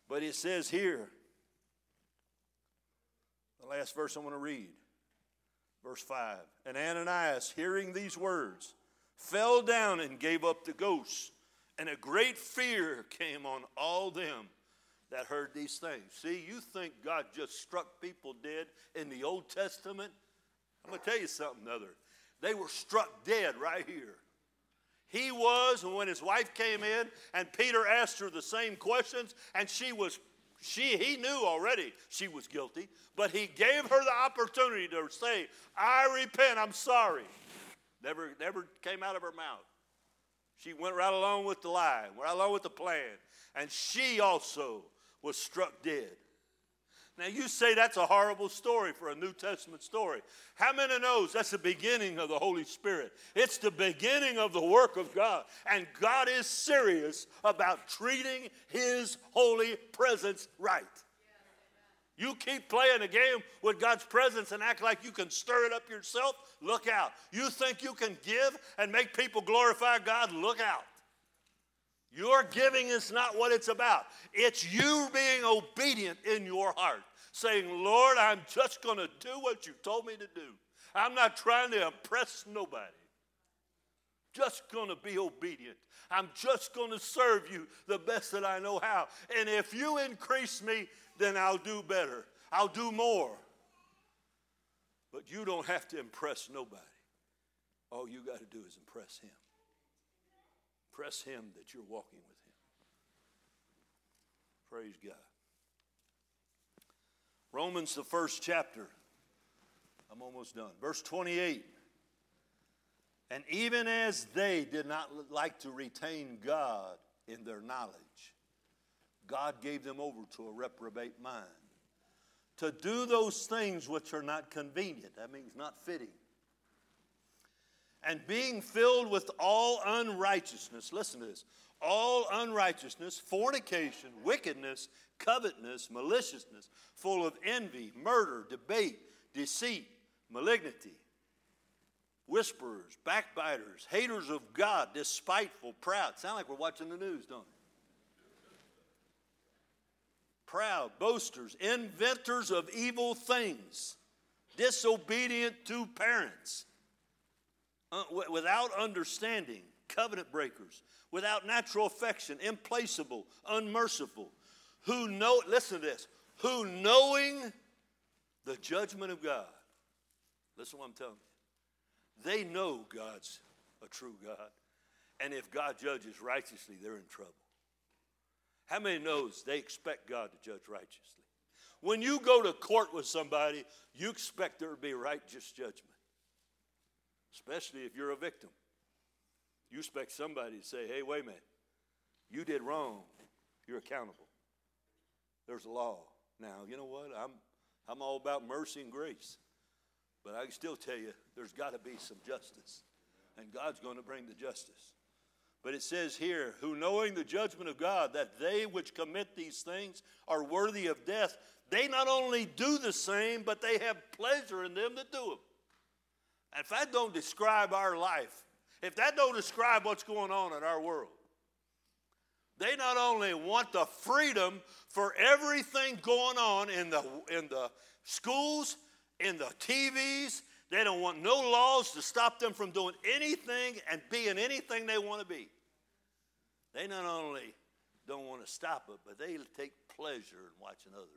But it says here, the last verse I want to read, verse 5. And Ananias, hearing these words, fell down and gave up the ghost. And a great fear came on all them that heard these things. See, you think God just struck people dead in the Old Testament? I'm going to tell you something other. They were struck dead right here. He was, and when his wife came in, and Peter asked her the same questions, and she was she, he knew already she was guilty, but he gave her the opportunity to say, I repent, I'm sorry. Never, never came out of her mouth. She went right along with the lie, right along with the plan. And she also was struck dead. Now, you say that's a horrible story for a New Testament story. How many knows that's the beginning of the Holy Spirit? It's the beginning of the work of God. And God is serious about treating His holy presence right. You keep playing a game with God's presence and act like you can stir it up yourself, look out. You think you can give and make people glorify God, look out. Your giving is not what it's about. It's you being obedient in your heart, saying, Lord, I'm just going to do what you told me to do. I'm not trying to impress nobody. Just going to be obedient. I'm just going to serve you the best that I know how. And if you increase me, then I'll do better. I'll do more. But you don't have to impress nobody. All you got to do is impress Him. Press Him that you're walking with Him. Praise God. Romans, the first chapter. I'm almost done. Verse 28. And even as they did not like to retain God in their knowledge, God gave them over to a reprobate mind to do those things which are not convenient. That means not fitting and being filled with all unrighteousness, listen to this all unrighteousness, fornication, wickedness, covetousness, maliciousness, full of envy, murder, debate, deceit, malignity, whisperers, backbiters, haters of God, despiteful, proud. Sound like we're watching the news, don't it? Proud, boasters, inventors of evil things, disobedient to parents without understanding, covenant breakers, without natural affection, implacable, unmerciful, who know, listen to this, who knowing the judgment of God, listen to what I'm telling you, they know God's a true God. And if God judges righteously, they're in trouble. How many knows they expect God to judge righteously? When you go to court with somebody, you expect there to be righteous judgment, especially if you're a victim. You expect somebody to say, hey, wait a minute, you did wrong, you're accountable. There's a law. Now, you know what? I'm, I'm all about mercy and grace. But I can still tell you there's got to be some justice. And God's going to bring the justice. But it says here, who knowing the judgment of God, that they which commit these things are worthy of death, they not only do the same, but they have pleasure in them that do them. If that don't describe our life, if that don't describe what's going on in our world, they not only want the freedom for everything going on in the, in the schools, in the TVs, they don't want no laws to stop them from doing anything and being anything they want to be. They not only don't want to stop it, but they take pleasure in watching others.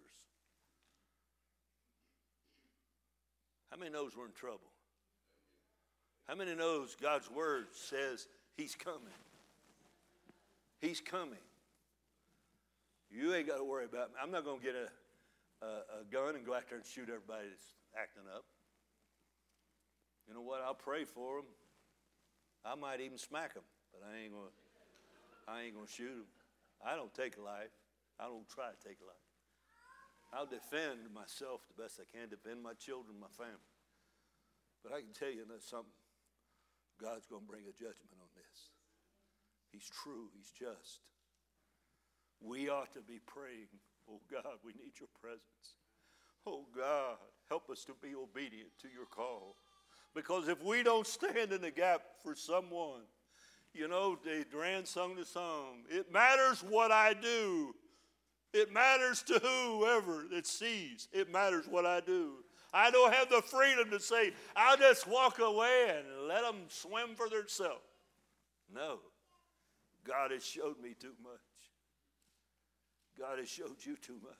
How many knows we're in trouble? How many knows God's word says he's coming? He's coming. You ain't got to worry about me. I'm not going to get a, a, a gun and go out there and shoot everybody that's acting up. You know what? I'll pray for them. I might even smack them, but I ain't going to I ain't going to shoot them. I don't take a life. I don't try to take a life. I'll defend myself the best I can, defend my children, my family. But I can tell you that something. God's going to bring a judgment on this. He's true, He's just. We ought to be praying, oh God, we need your presence. Oh God, help us to be obedient to your call. Because if we don't stand in the gap for someone, you know, Duran sung the song, it matters what I do. It matters to whoever that sees. It matters what I do. I don't have the freedom to say, I'll just walk away and let them swim for themselves. No. God has showed me too much. God has showed you too much.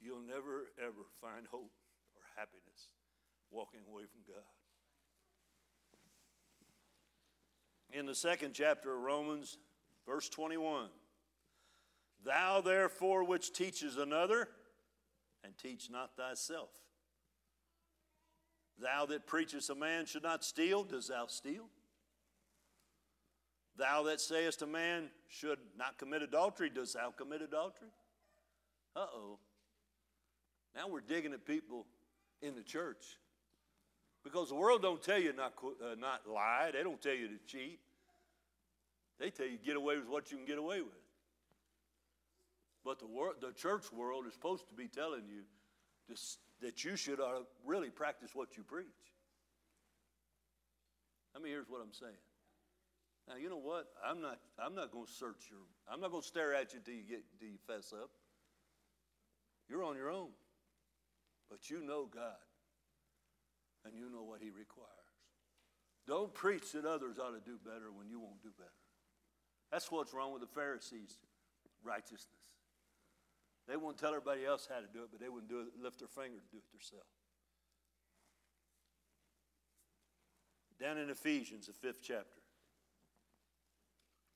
You'll never, ever find hope or happiness walking away from God. In the second chapter of Romans, verse 21 Thou therefore which teaches another, and teach not thyself. Thou that preachest a man should not steal, does thou steal? Thou that sayest a man should not commit adultery, does thou commit adultery? Uh oh. Now we're digging at people in the church. Because the world don't tell you not, uh, not lie. They don't tell you to cheat. They tell you get away with what you can get away with. But the, wor- the church world is supposed to be telling you this, that you should uh, really practice what you preach. I mean, here's what I'm saying. Now, you know what? I'm not, I'm not going to search your, I'm not going to stare at you till you, get, till you fess up. You're on your own. But you know God and you know what He requires. Don't preach that others ought to do better when you won't do better. That's what's wrong with the Pharisees' righteousness. They won't tell everybody else how to do it, but they wouldn't do it, lift their finger to do it themselves. Down in Ephesians, the fifth chapter.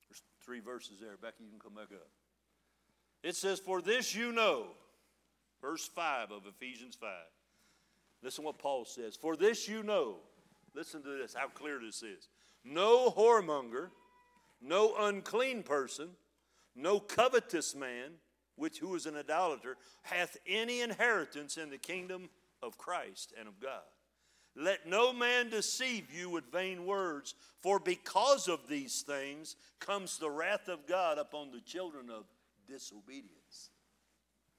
There's three verses there. Becky, you can come back up. It says, For this you know, verse 5 of Ephesians 5. Listen to what Paul says. For this you know, listen to this, how clear this is. No whoremonger, no unclean person, no covetous man, which who is an idolater, hath any inheritance in the kingdom of Christ and of God. Let no man deceive you with vain words, for because of these things comes the wrath of God upon the children of disobedience.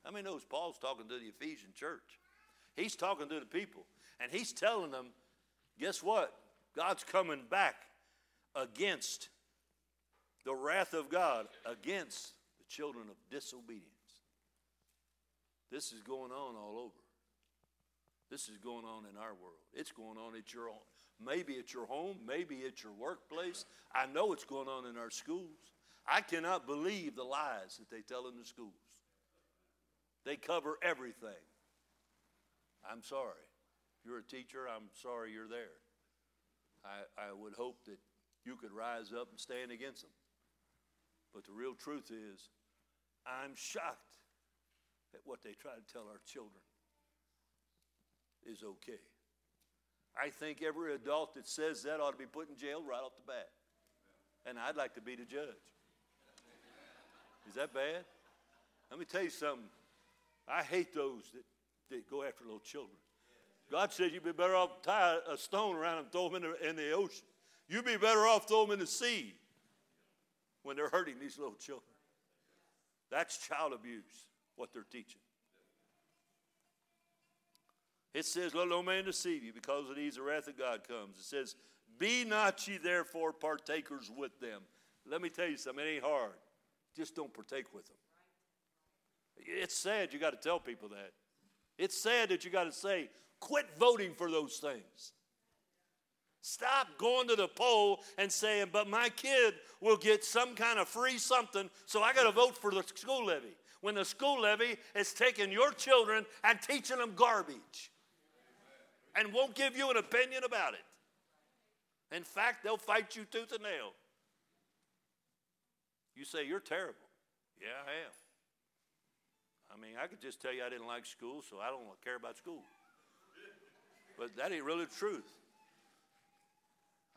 How many knows Paul's talking to the Ephesian church? He's talking to the people, and he's telling them, guess what? God's coming back against the wrath of God against children of disobedience. This is going on all over. This is going on in our world. It's going on at your own, maybe at your home, maybe at your workplace. I know it's going on in our schools. I cannot believe the lies that they tell in the schools. They cover everything. I'm sorry. If you're a teacher, I'm sorry you're there. I, I would hope that you could rise up and stand against them. But the real truth is, I'm shocked at what they try to tell our children is okay. I think every adult that says that ought to be put in jail right off the bat. And I'd like to be the judge. Is that bad? Let me tell you something. I hate those that, that go after little children. God said you'd be better off tie a stone around them and throw them in the, in the ocean. You'd be better off throw them in the sea when they're hurting these little children. That's child abuse, what they're teaching. It says, Let no man deceive you, because of these the wrath of God comes. It says, Be not ye therefore partakers with them. Let me tell you something, it ain't hard. Just don't partake with them. It's sad you got to tell people that. It's sad that you got to say, quit voting for those things. Stop going to the poll and saying, but my kid will get some kind of free something, so I got to vote for the school levy. When the school levy is taking your children and teaching them garbage and won't give you an opinion about it. In fact, they'll fight you tooth and nail. You say, You're terrible. Yeah, I am. I mean, I could just tell you I didn't like school, so I don't care about school. But that ain't really the truth.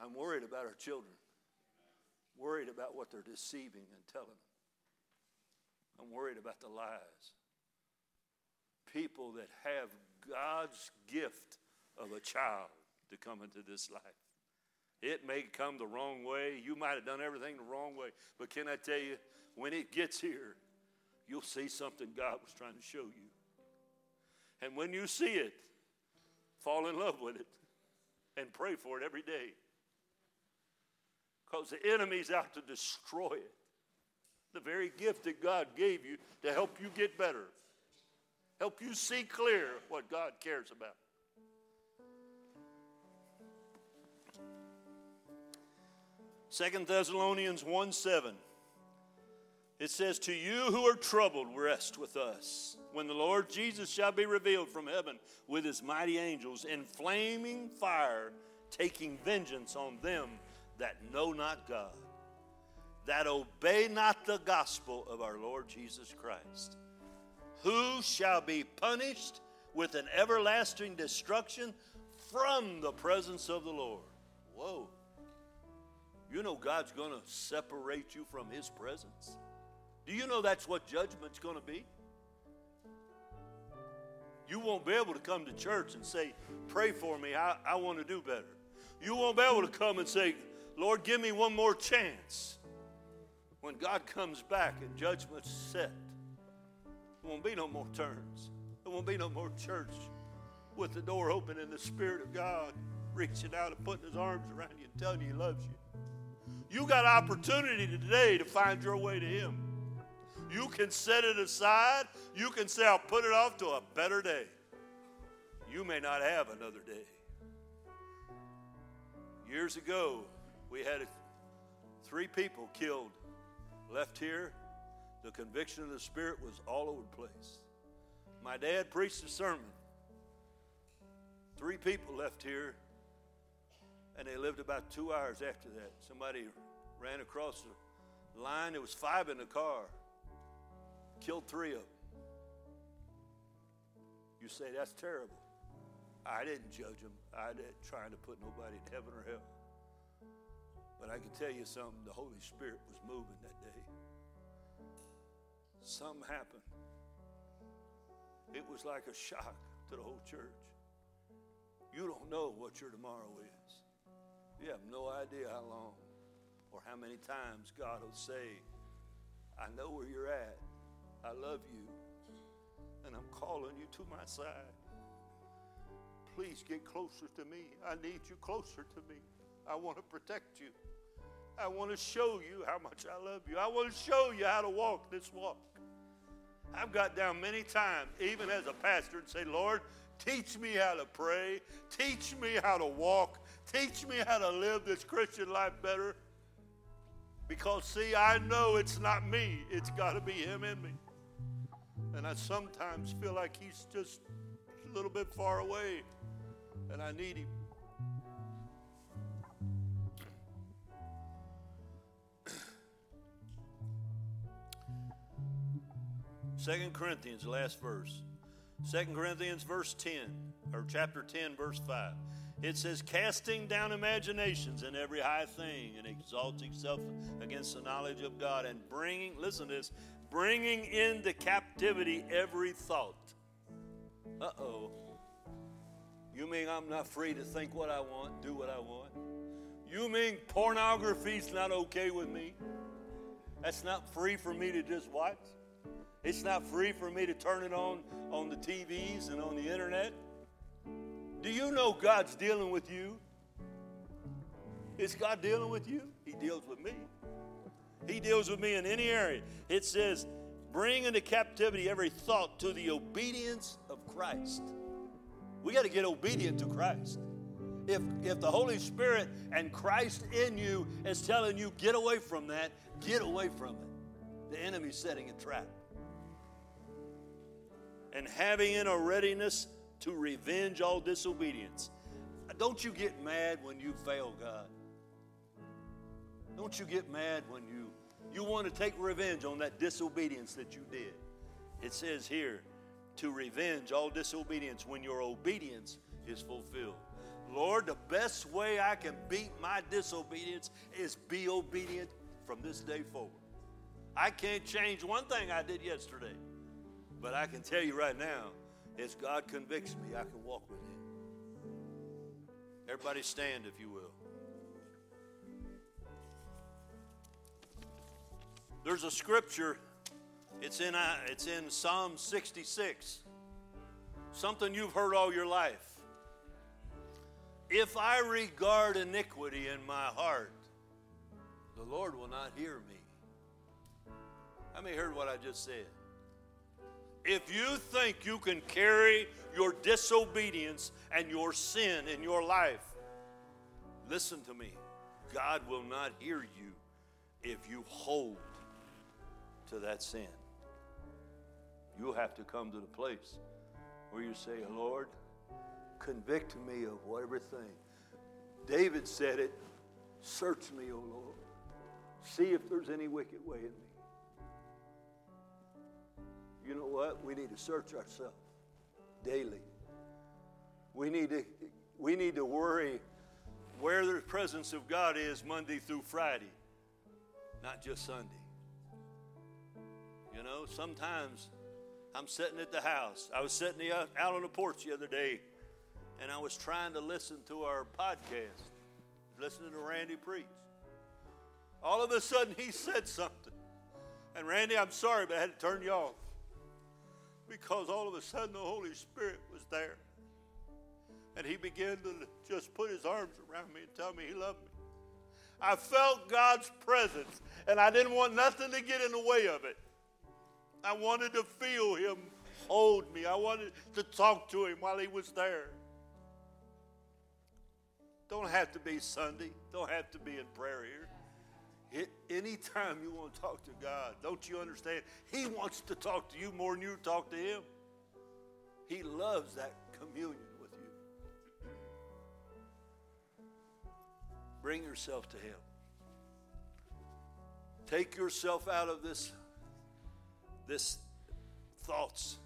I'm worried about our children, worried about what they're deceiving and telling them. I'm worried about the lies. People that have God's gift of a child to come into this life. It may come the wrong way. You might have done everything the wrong way. But can I tell you, when it gets here, you'll see something God was trying to show you. And when you see it, fall in love with it and pray for it every day. Because the enemy's out to destroy it. The very gift that God gave you to help you get better, help you see clear what God cares about. Second Thessalonians 1 7. It says, To you who are troubled, rest with us. When the Lord Jesus shall be revealed from heaven with his mighty angels in flaming fire, taking vengeance on them that know not God, that obey not the gospel of our Lord Jesus Christ, who shall be punished with an everlasting destruction from the presence of the Lord. Whoa. You know God's going to separate you from his presence. Do you know that's what judgment's going to be? You won't be able to come to church and say, Pray for me, I, I want to do better. You won't be able to come and say, Lord, give me one more chance. When God comes back and judgment's set, there won't be no more turns. There won't be no more church with the door open and the Spirit of God reaching out and putting his arms around you and telling you he loves you. You got opportunity today to find your way to him. You can set it aside. You can say, I'll put it off to a better day. You may not have another day. Years ago, we had three people killed, left here. The conviction of the Spirit was all over the place. My dad preached a sermon. Three people left here, and they lived about two hours after that. Somebody ran across the line. There was five in the car. Killed three of them. You say that's terrible. I didn't judge them. I didn't trying to put nobody in heaven or hell. But I can tell you something, the Holy Spirit was moving that day. Something happened. It was like a shock to the whole church. You don't know what your tomorrow is. You have no idea how long or how many times God will say, I know where you're at. I love you. And I'm calling you to my side. Please get closer to me. I need you closer to me. I want to protect you. I want to show you how much I love you. I want to show you how to walk this walk. I've got down many times, even as a pastor, and say, Lord, teach me how to pray. Teach me how to walk. Teach me how to live this Christian life better. Because, see, I know it's not me, it's got to be Him in me. And I sometimes feel like He's just a little bit far away, and I need Him. Second Corinthians, last verse. Second Corinthians, verse 10, or chapter 10, verse 5. It says, casting down imaginations and every high thing and exalting self against the knowledge of God and bringing, listen to this, bringing into captivity every thought. Uh oh. You mean I'm not free to think what I want, do what I want? You mean pornography's not okay with me? That's not free for me to just watch? It's not free for me to turn it on on the TVs and on the internet? Do you know God's dealing with you? Is God dealing with you? He deals with me. He deals with me in any area. It says, bring into captivity every thought to the obedience of Christ. We got to get obedient to Christ. If, if the Holy Spirit and Christ in you is telling you, get away from that, get away from it. The enemy's setting a trap. And having in a readiness to revenge all disobedience. Don't you get mad when you fail God? Don't you get mad when you you want to take revenge on that disobedience that you did? It says here to revenge all disobedience when your obedience is fulfilled. Lord, the best way I can beat my disobedience is be obedient from this day forward. I can't change one thing I did yesterday, but I can tell you right now, as God convicts me, I can walk with Him. Everybody stand, if you will. There's a scripture. It's in uh, it's in Psalm 66. Something you've heard all your life. If I regard iniquity in my heart, the Lord will not hear me. How many heard what I just said? If you think you can carry your disobedience and your sin in your life, listen to me. God will not hear you if you hold to that sin. You'll have to come to the place where you say, Lord, convict me of whatever everything. David said it, search me, O Lord. See if there's any wicked way in me you know what? We need to search ourselves daily. We need to we need to worry where the presence of God is Monday through Friday, not just Sunday. You know, sometimes I'm sitting at the house. I was sitting out on the porch the other day, and I was trying to listen to our podcast, listening to Randy preach. All of a sudden, he said something. And Randy, I'm sorry, but I had to turn you off because all of a sudden the Holy Spirit was there. And he began to just put his arms around me and tell me he loved me. I felt God's presence, and I didn't want nothing to get in the way of it. I wanted to feel him hold me, I wanted to talk to him while he was there. Don't have to be Sunday, don't have to be in prayer here. Anytime you want to talk to God, don't you understand? He wants to talk to you more than you talk to Him. He loves that communion with you. Bring yourself to Him. Take yourself out of this, this thoughts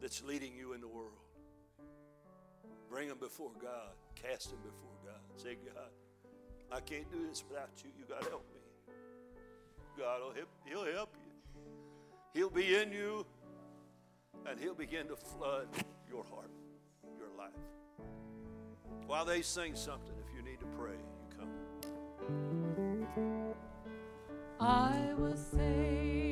that's leading you in the world. Bring them before God. Cast them before God. Say, God, I can't do this without you. You got to help me. God will help, he'll help you. He'll be in you and he'll begin to flood your heart, your life. While they sing something, if you need to pray, you come. I was saved.